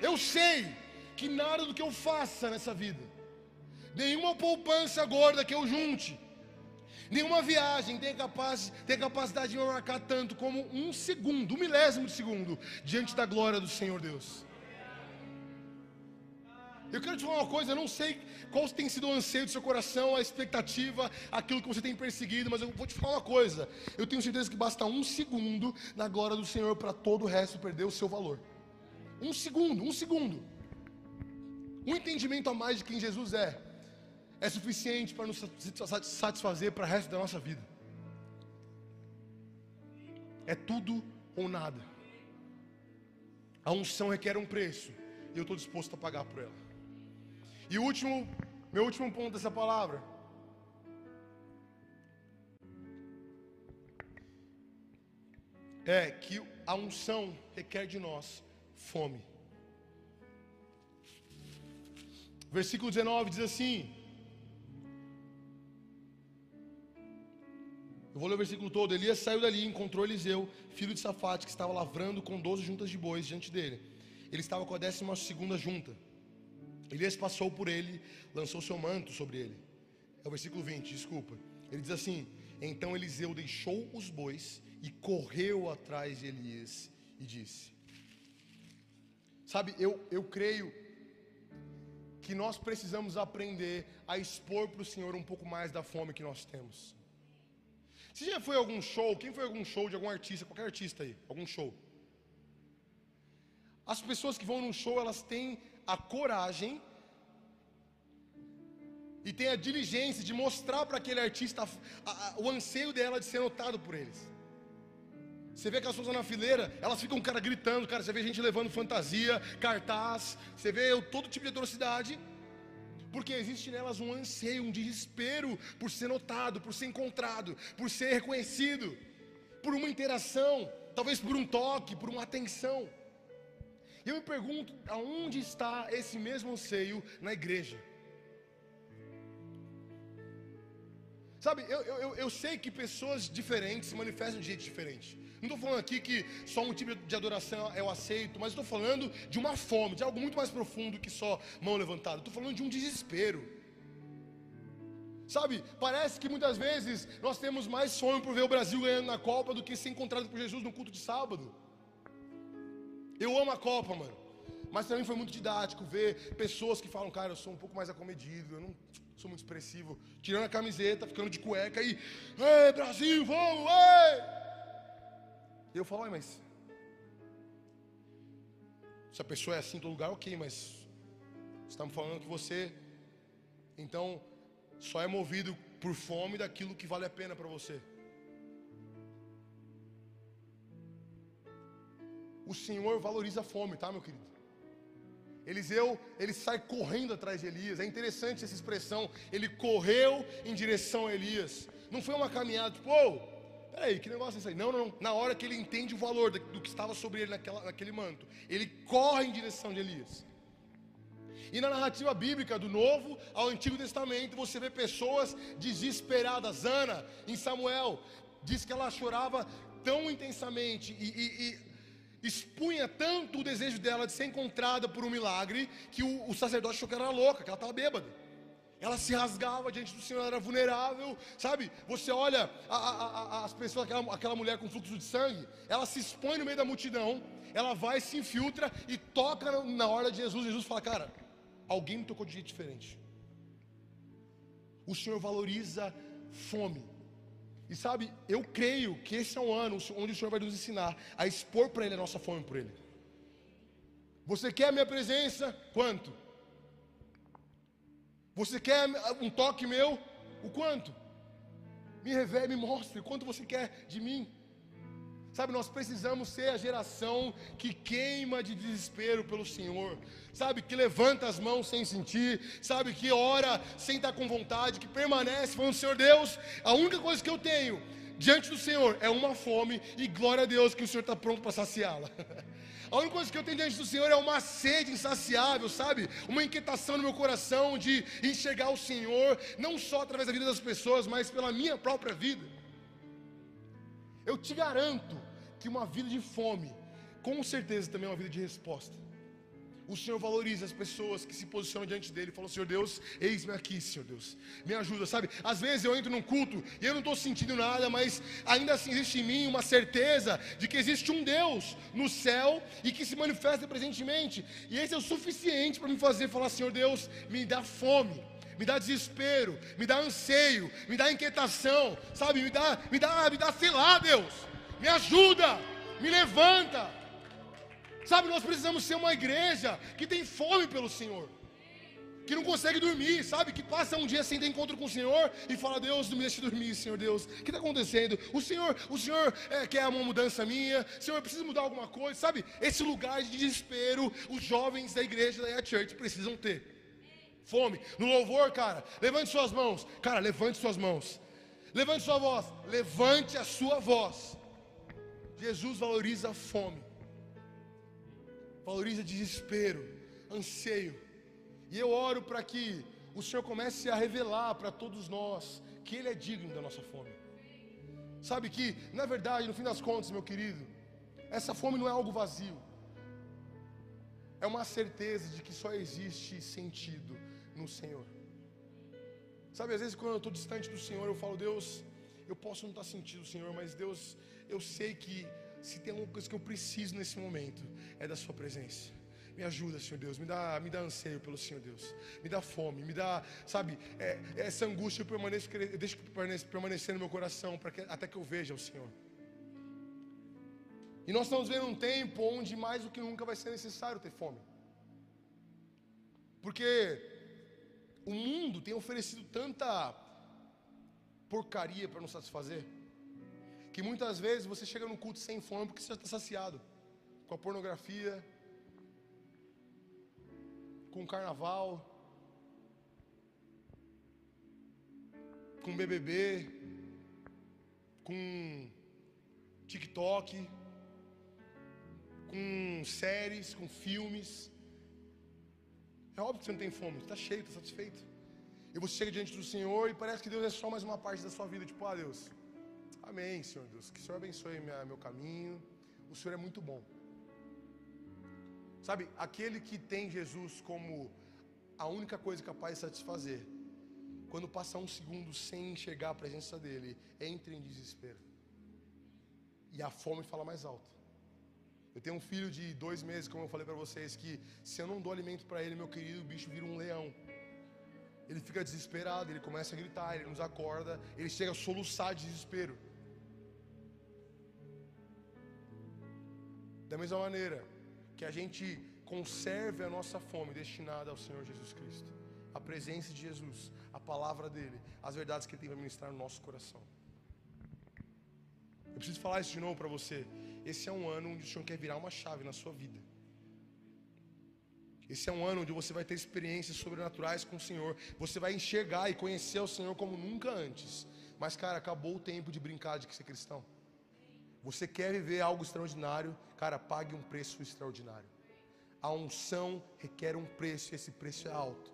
eu sei que nada do que eu faça nessa vida, nenhuma poupança gorda que eu junte, Nenhuma viagem tem, capaz, tem capacidade de me marcar tanto como um segundo, um milésimo de segundo, diante da glória do Senhor Deus. Eu quero te falar uma coisa, eu não sei qual tem sido o anseio do seu coração, a expectativa, aquilo que você tem perseguido, mas eu vou te falar uma coisa. Eu tenho certeza que basta um segundo na glória do Senhor para todo o resto perder o seu valor. Um segundo, um segundo. Um entendimento a mais de quem Jesus é é suficiente para nos satisfazer para o resto da nossa vida. É tudo ou nada. A unção requer um preço e eu estou disposto a pagar por ela. E o último, meu último ponto dessa palavra. É que a unção requer de nós fome. Versículo 19 diz assim: Eu vou ler o versículo todo. Elias saiu dali e encontrou Eliseu, filho de Safate, que estava lavrando com doze juntas de bois diante dele. Ele estava com a décima segunda junta. Elias passou por ele, lançou seu manto sobre ele. É o versículo 20, desculpa. Ele diz assim: Então Eliseu deixou os bois e correu atrás de Elias e disse: Sabe, eu, eu creio que nós precisamos aprender a expor para o Senhor um pouco mais da fome que nós temos. Você já foi a algum show? Quem foi a algum show de algum artista? Qualquer artista aí, algum show. As pessoas que vão num show, elas têm a coragem e têm a diligência de mostrar para aquele artista a, a, o anseio dela de ser notado por eles. Você vê aquelas pessoas na fileira, elas ficam, cara, gritando, cara, você vê gente levando fantasia, cartaz, você vê todo tipo de atrocidade porque existe nelas um anseio, um desespero por ser notado, por ser encontrado, por ser reconhecido, por uma interação, talvez por um toque, por uma atenção. E eu me pergunto, aonde está esse mesmo anseio na igreja? Sabe, eu, eu, eu sei que pessoas diferentes se manifestam de jeito diferente. Não estou falando aqui que só um tipo de adoração eu aceito, mas estou falando de uma fome, de algo muito mais profundo que só mão levantada. Estou falando de um desespero. Sabe, parece que muitas vezes nós temos mais sonho por ver o Brasil ganhando na Copa do que ser encontrado por Jesus no culto de sábado. Eu amo a Copa, mano. Mas também foi muito didático ver pessoas que falam, cara, eu sou um pouco mais acomedido, eu não sou muito expressivo, tirando a camiseta, ficando de cueca e, ei, Brasil, vamos, ei! Eu falo, mas se a pessoa é assim em todo lugar, ok, mas estamos falando que você então só é movido por fome daquilo que vale a pena para você. O Senhor valoriza a fome, tá, meu querido? Eliseu, ele sai correndo atrás de Elias. É interessante essa expressão. Ele correu em direção a Elias. Não foi uma caminhada, tipo, oh, Peraí, que negócio é esse aí? Não, não, não. Na hora que ele entende o valor do que estava sobre ele naquela, naquele manto, ele corre em direção de Elias. E na narrativa bíblica, do Novo ao Antigo Testamento, você vê pessoas desesperadas. Ana, em Samuel, diz que ela chorava tão intensamente e, e, e expunha tanto o desejo dela de ser encontrada por um milagre, que o, o sacerdote achou que ela era louca, que ela estava bêbada ela se rasgava diante do Senhor, ela era vulnerável, sabe? Você olha a, a, a, as pessoas, aquela, aquela mulher com fluxo de sangue, ela se expõe no meio da multidão, ela vai, se infiltra e toca na, hora de Jesus. Jesus fala, cara, alguém me tocou de jeito diferente. O Senhor valoriza fome. E sabe, eu creio que esse é um ano onde o Senhor vai nos ensinar a expor para Ele a nossa fome por Ele. Você quer a minha presença? Quanto? Você quer um toque meu? O quanto? Me revele, me mostre o quanto você quer de mim. Sabe, nós precisamos ser a geração que queima de desespero pelo Senhor. Sabe, que levanta as mãos sem sentir. Sabe, que ora sem estar com vontade. Que permanece falando: Senhor Deus, a única coisa que eu tenho diante do Senhor é uma fome. E glória a Deus que o Senhor está pronto para saciá-la. [laughs] A única coisa que eu tenho diante do Senhor é uma sede insaciável, sabe? Uma inquietação no meu coração de enxergar o Senhor, não só através da vida das pessoas, mas pela minha própria vida. Eu te garanto que uma vida de fome, com certeza também é uma vida de resposta. O Senhor valoriza as pessoas que se posicionam diante dele. Falou, Senhor Deus, eis-me aqui, Senhor Deus. Me ajuda, sabe? Às vezes eu entro num culto e eu não estou sentindo nada, mas ainda assim existe em mim uma certeza de que existe um Deus no céu e que se manifesta presentemente. E esse é o suficiente para me fazer falar, Senhor Deus, me dá fome me dá desespero, me dá anseio, me dá inquietação, sabe? Me dá, me dá, me dá, sei lá, Deus. Me ajuda, me levanta. Sabe, nós precisamos ser uma igreja que tem fome pelo Senhor. Que não consegue dormir, sabe? Que passa um dia sem ter encontro com o Senhor e fala: Deus, não me deixe dormir, Senhor Deus. O que está acontecendo? O Senhor, o Senhor é, quer uma mudança minha. Senhor, eu preciso mudar alguma coisa, sabe? Esse lugar de desespero, os jovens da igreja da Yah Church precisam ter fome. No louvor, cara, levante suas mãos. Cara, levante suas mãos. Levante sua voz. Levante a sua voz. Jesus valoriza a fome. Valoriza desespero, anseio. E eu oro para que o Senhor comece a revelar para todos nós que Ele é digno da nossa fome. Sabe que, na verdade, no fim das contas, meu querido, essa fome não é algo vazio. É uma certeza de que só existe sentido no Senhor. Sabe, às vezes quando eu estou distante do Senhor, eu falo, Deus, eu posso não estar sentindo o Senhor, mas Deus, eu sei que se tem alguma coisa que eu preciso nesse momento, é da Sua presença. Me ajuda, Senhor Deus, me dá, me dá anseio pelo Senhor Deus, me dá fome, me dá, sabe, é, essa angústia eu permaneço, eu deixo permanecer no meu coração que, até que eu veja o Senhor. E nós estamos vendo um tempo onde mais do que nunca vai ser necessário ter fome. Porque o mundo tem oferecido tanta porcaria para nos satisfazer, que muitas vezes você chega no culto sem fome porque você já está saciado com a pornografia, com o carnaval, com BBB, com TikTok, com séries, com filmes. É óbvio que você não tem fome, você está cheio, está satisfeito. E você chega diante do Senhor e parece que Deus é só mais uma parte da sua vida. Tipo, ah, Deus, amém, Senhor Deus. Que o Senhor abençoe minha, meu caminho. O Senhor é muito bom. Sabe, aquele que tem Jesus como a única coisa capaz de satisfazer, quando passa um segundo sem enxergar a presença dele, entra em desespero. E a fome fala mais alto. Eu tenho um filho de dois meses, como eu falei para vocês, que se eu não dou alimento para ele, meu querido, o bicho vira um leão. Ele fica desesperado, ele começa a gritar, ele nos acorda, ele chega a soluçar de desespero. Da mesma maneira que a gente conserve a nossa fome destinada ao Senhor Jesus Cristo, a presença de Jesus, a palavra dele, as verdades que ele tem para ministrar no nosso coração. Eu preciso falar isso de novo para você. Esse é um ano onde o Senhor quer virar uma chave na sua vida. Esse é um ano onde você vai ter experiências sobrenaturais com o Senhor. Você vai enxergar e conhecer o Senhor como nunca antes. Mas, cara, acabou o tempo de brincar de ser cristão. Você quer viver algo extraordinário, cara, pague um preço extraordinário. A unção requer um preço e esse preço é alto.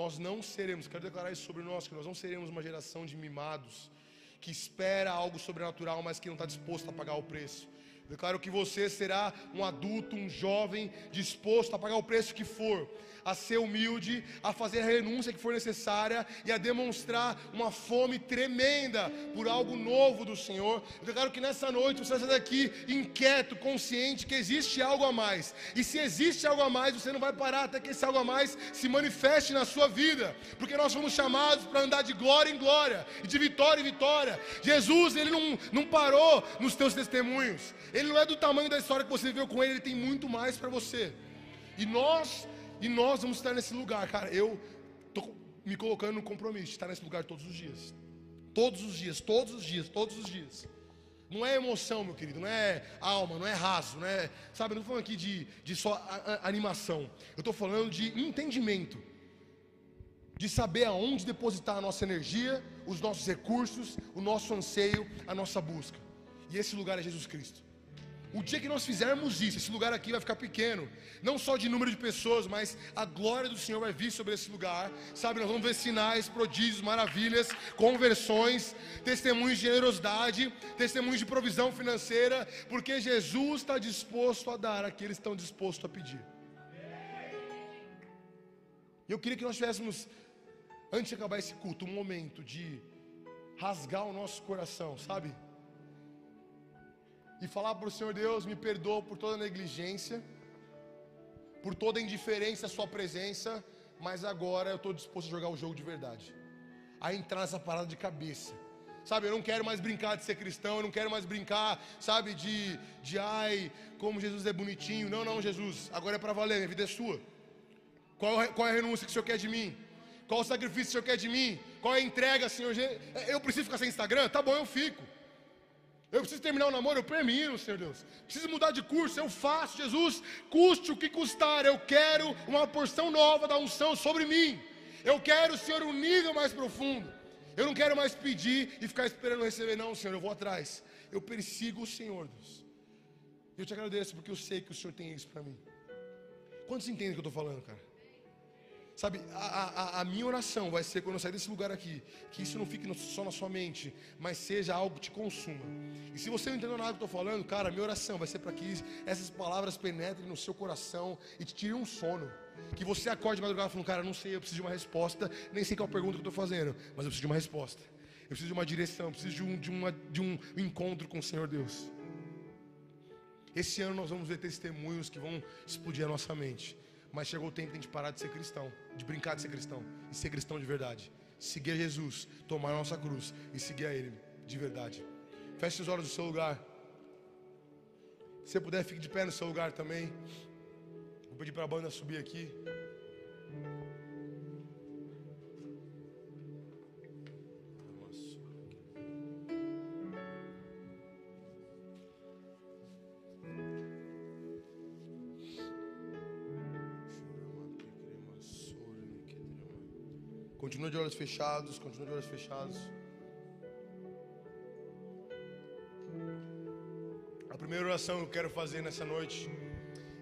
Nós não seremos, quero declarar isso sobre nós, que nós não seremos uma geração de mimados que espera algo sobrenatural, mas que não está disposto a pagar o preço. Declaro que você será um adulto, um jovem, disposto a pagar o preço que for a ser humilde, a fazer a renúncia que for necessária e a demonstrar uma fome tremenda por algo novo do Senhor. Declaro que nessa noite você vai sair daqui inquieto, consciente que existe algo a mais. E se existe algo a mais, você não vai parar até que esse algo a mais se manifeste na sua vida, porque nós fomos chamados para andar de glória em glória e de vitória em vitória. Jesus, ele não, não parou nos teus testemunhos. Ele Ele não é do tamanho da história que você viveu com ele, ele tem muito mais para você. E nós, e nós vamos estar nesse lugar, cara. Eu tô me colocando no compromisso de estar nesse lugar todos os dias. Todos os dias, todos os dias, todos os dias. Não é emoção, meu querido, não é alma, não é raso, não é. Sabe, eu não estou falando aqui de, de só a, a, animação. Eu estou falando de entendimento. De saber aonde depositar a nossa energia, os nossos recursos, o nosso anseio, a nossa busca. E esse lugar é Jesus Cristo. O dia que nós fizermos isso, esse lugar aqui vai ficar pequeno, não só de número de pessoas, mas a glória do Senhor vai vir sobre esse lugar. Sabe, nós vamos ver sinais, prodígios, maravilhas, conversões, testemunhos de generosidade, testemunhos de provisão financeira, porque Jesus está disposto a dar aqueles que estão dispostos a pedir. Eu queria que nós tivéssemos, antes de acabar esse culto, um momento de rasgar o nosso coração, sabe? E falar para o Senhor Deus: me perdoa por toda negligência, por toda indiferença à Sua presença, mas agora eu estou disposto a jogar o jogo de verdade, a entrar nessa parada de cabeça. Sabe, eu não quero mais brincar de ser cristão, eu não quero mais brincar, sabe, de, de ai, como Jesus é bonitinho. Não, não, Jesus, agora é para valer, minha vida é sua. Qual, qual é a renúncia que o Senhor quer de mim? Qual o sacrifício que o Senhor quer de mim? Qual é a entrega, Senhor? Eu preciso ficar sem Instagram? Tá bom, eu fico. Eu preciso terminar o namoro, eu termino, Senhor Deus. Preciso mudar de curso, eu faço, Jesus. Custe o que custar, eu quero uma porção nova da unção sobre mim. Eu quero, Senhor, um nível mais profundo. Eu não quero mais pedir e ficar esperando receber, não, Senhor. Eu vou atrás. Eu persigo o Senhor, Deus. Eu te agradeço porque eu sei que o Senhor tem isso para mim. Quantos entendem o que eu estou falando, cara? Sabe, a, a, a, minha oração vai ser quando eu sair desse lugar aqui, que isso não fique só na sua mente, mas seja algo que te consuma. E se você não entendeu nada que eu estou falando, cara, minha oração vai ser para que essas palavras penetrem no seu coração e te tirem um sono. Que você acorde de madrugada falando, cara, não sei, eu preciso de uma resposta, nem sei qual pergunta que eu estou fazendo, mas eu preciso de uma resposta. Eu preciso de uma direção, eu preciso de um, de, uma, de um encontro com o Senhor Deus. Esse ano nós vamos ver testemunhos que vão explodir a nossa mente. Mas chegou o tempo de a gente parar de ser cristão, de brincar de ser cristão e ser cristão de verdade. Seguir Jesus, tomar a nossa cruz e seguir a Ele de verdade. Feche os olhos do seu lugar. Se você puder, fique de pé no seu lugar também. Vou pedir para a banda subir aqui. Continua de olhos fechados, continua de olhos fechados. A primeira oração que eu quero fazer nessa noite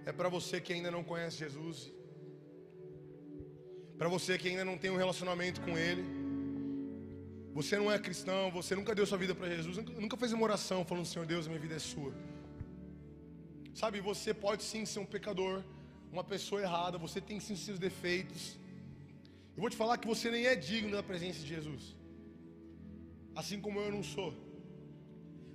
é para você que ainda não conhece Jesus, para você que ainda não tem um relacionamento com Ele. Você não é cristão, você nunca deu sua vida para Jesus, nunca fez uma oração falando: Senhor Deus, minha vida é sua. Sabe, você pode sim ser um pecador, uma pessoa errada, você tem sim seus defeitos. Eu vou te falar que você nem é digno da presença de Jesus. Assim como eu não sou.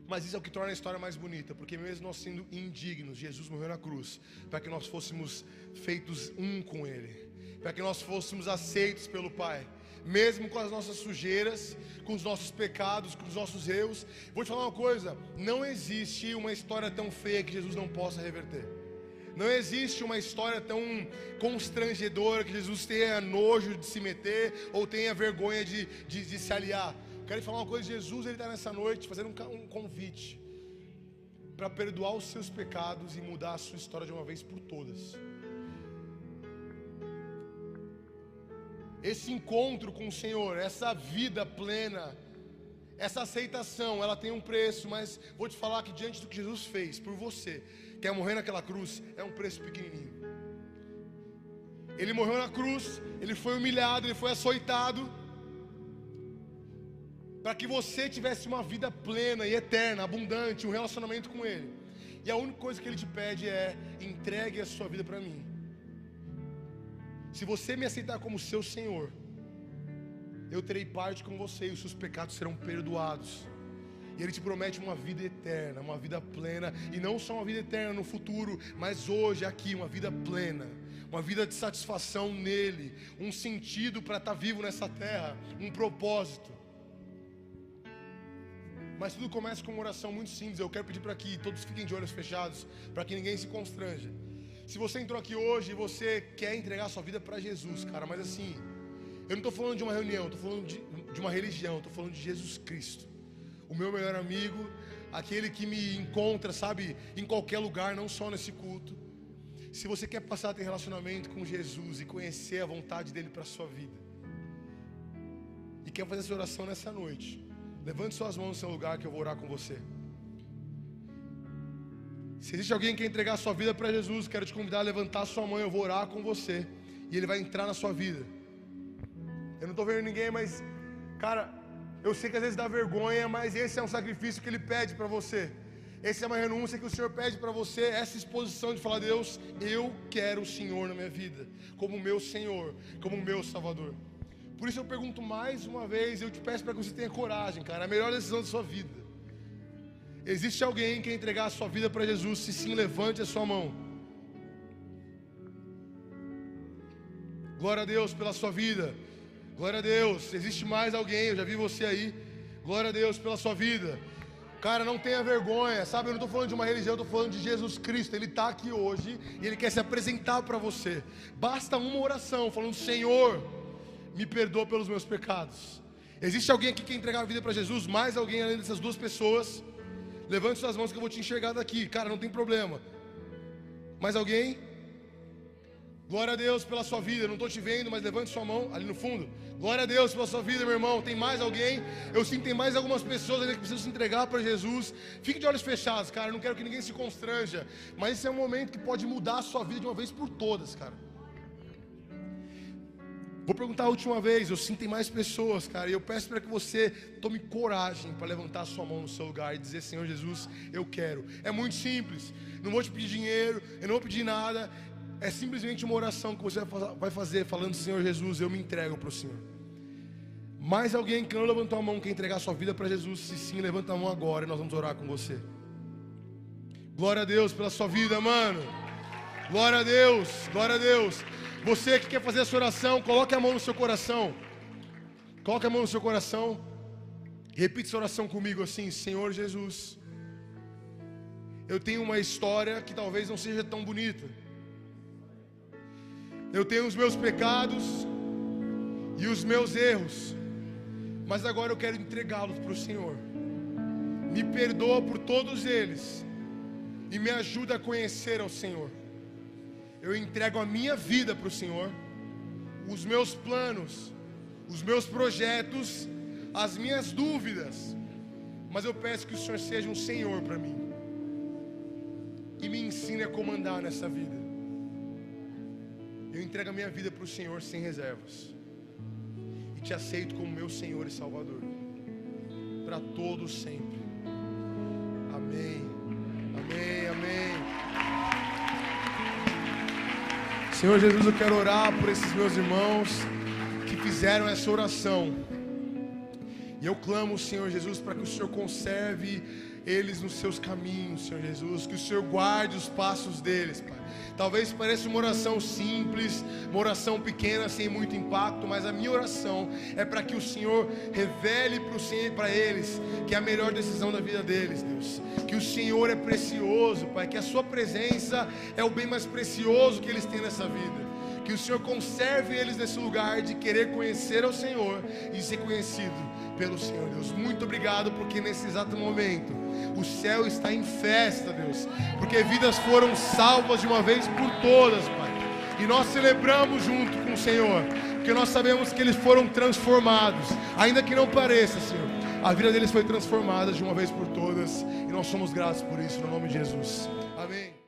Mas isso é o que torna a história mais bonita, porque mesmo nós sendo indignos, Jesus morreu na cruz, para que nós fôssemos feitos um com Ele, para que nós fôssemos aceitos pelo Pai, mesmo com as nossas sujeiras, com os nossos pecados, com os nossos erros. Vou te falar uma coisa: não existe uma história tão feia que Jesus não possa reverter. Não existe uma história tão constrangedora que Jesus tenha nojo de se meter ou tenha vergonha de, de, de se aliar. Quero falar uma coisa: Jesus está nessa noite fazendo um, um convite para perdoar os seus pecados e mudar a sua história de uma vez por todas. Esse encontro com o Senhor, essa vida plena, essa aceitação, ela tem um preço, mas vou te falar que diante do que Jesus fez por você, quer morrer naquela cruz, é um preço pequenininho. Ele morreu na cruz, ele foi humilhado, ele foi açoitado, para que você tivesse uma vida plena e eterna, abundante, um relacionamento com Ele. E a única coisa que Ele te pede é: entregue a sua vida para mim. Se você me aceitar como seu Senhor, eu terei parte com você e os seus pecados serão perdoados. E Ele te promete uma vida eterna, uma vida plena, e não só uma vida eterna no futuro, mas hoje, aqui, uma vida plena, uma vida de satisfação nele, um sentido para estar tá vivo nessa terra, um propósito. Mas tudo começa com uma oração muito simples. Eu quero pedir para que todos fiquem de olhos fechados, para que ninguém se constranja. Se você entrou aqui hoje e você quer entregar sua vida para Jesus, cara, mas assim, eu não estou falando de uma reunião, estou falando de, de uma religião, estou falando de Jesus Cristo, o meu melhor amigo, aquele que me encontra, sabe, em qualquer lugar, não só nesse culto. Se você quer passar a ter relacionamento com Jesus e conhecer a vontade dele para a sua vida, e quer fazer essa oração nessa noite, levante suas mãos no seu lugar que eu vou orar com você. Se existe alguém que quer entregar sua vida para Jesus, quero te convidar a levantar sua mão, eu vou orar com você. E ele vai entrar na sua vida. Eu não estou vendo ninguém, mas, cara, eu sei que às vezes dá vergonha, mas esse é um sacrifício que ele pede para você. Essa é uma renúncia que o Senhor pede para você, essa exposição de falar, Deus, eu quero o Senhor na minha vida, como meu Senhor, como meu Salvador. Por isso eu pergunto mais uma vez, eu te peço para que você tenha coragem, cara, a melhor decisão da sua vida. Existe alguém que quer entregar a sua vida para Jesus, se sim, levante a sua mão. Glória a Deus pela sua vida. Glória a Deus. Existe mais alguém, eu já vi você aí. Glória a Deus pela sua vida. Cara, não tenha vergonha, sabe? Eu não estou falando de uma religião, eu estou falando de Jesus Cristo. Ele está aqui hoje e Ele quer se apresentar para você. Basta uma oração falando: Senhor, me perdoa pelos meus pecados. Existe alguém aqui que quer entregar a vida para Jesus? Mais alguém além dessas duas pessoas? Levante suas mãos que eu vou te enxergar daqui. Cara, não tem problema. Mais alguém? Glória a Deus pela sua vida. Não estou te vendo, mas levante sua mão ali no fundo. Glória a Deus pela sua vida, meu irmão. Tem mais alguém? Eu sinto que tem mais algumas pessoas ainda que precisam se entregar para Jesus. Fique de olhos fechados, cara. Eu não quero que ninguém se constranja. Mas esse é um momento que pode mudar a sua vida de uma vez por todas, cara. Vou perguntar a última vez, eu sinto tem mais pessoas, cara, e eu peço para que você tome coragem para levantar a sua mão no seu lugar e dizer: Senhor Jesus, eu quero. É muito simples, não vou te pedir dinheiro, eu não vou pedir nada, é simplesmente uma oração que você vai fazer, falando: Senhor Jesus, eu me entrego para o Senhor. Mais alguém que não levantou a mão, quer entregar a sua vida para Jesus, se sim, levanta a mão agora e nós vamos orar com você. Glória a Deus pela sua vida, mano. Glória a Deus, glória a Deus. Você que quer fazer essa oração, coloque a mão no seu coração. Coloque a mão no seu coração. Repita essa oração comigo assim: Senhor Jesus, eu tenho uma história que talvez não seja tão bonita. Eu tenho os meus pecados e os meus erros, mas agora eu quero entregá-los para o Senhor. Me perdoa por todos eles e me ajuda a conhecer ao Senhor eu entrego a minha vida para o Senhor, os meus planos, os meus projetos, as minhas dúvidas, mas eu peço que o Senhor seja um Senhor para mim e me ensine a comandar nessa vida. Eu entrego a minha vida para o Senhor sem reservas e te aceito como meu Senhor e Salvador para todos sempre. Amém. Amém. Amém. Senhor Jesus, eu quero orar por esses meus irmãos que fizeram essa oração. E eu clamo, Senhor Jesus, para que o Senhor conserve eles nos seus caminhos, Senhor Jesus, que o Senhor guarde os passos deles, Pai. Talvez pareça uma oração simples, uma oração pequena, sem muito impacto, mas a minha oração é para que o Senhor revele para eles que é a melhor decisão da vida deles, Deus. Que o Senhor é precioso, Pai, que a Sua presença é o bem mais precioso que eles têm nessa vida. Que o Senhor conserve eles nesse lugar de querer conhecer ao Senhor e ser conhecido pelo Senhor, Deus. Muito obrigado, porque nesse exato momento o céu está em festa, Deus, porque vidas foram salvas de uma vez por todas, Pai. E nós celebramos junto com o Senhor, porque nós sabemos que eles foram transformados, ainda que não pareça, Senhor. A vida deles foi transformada de uma vez por todas, e nós somos gratos por isso, no nome de Jesus. Amém.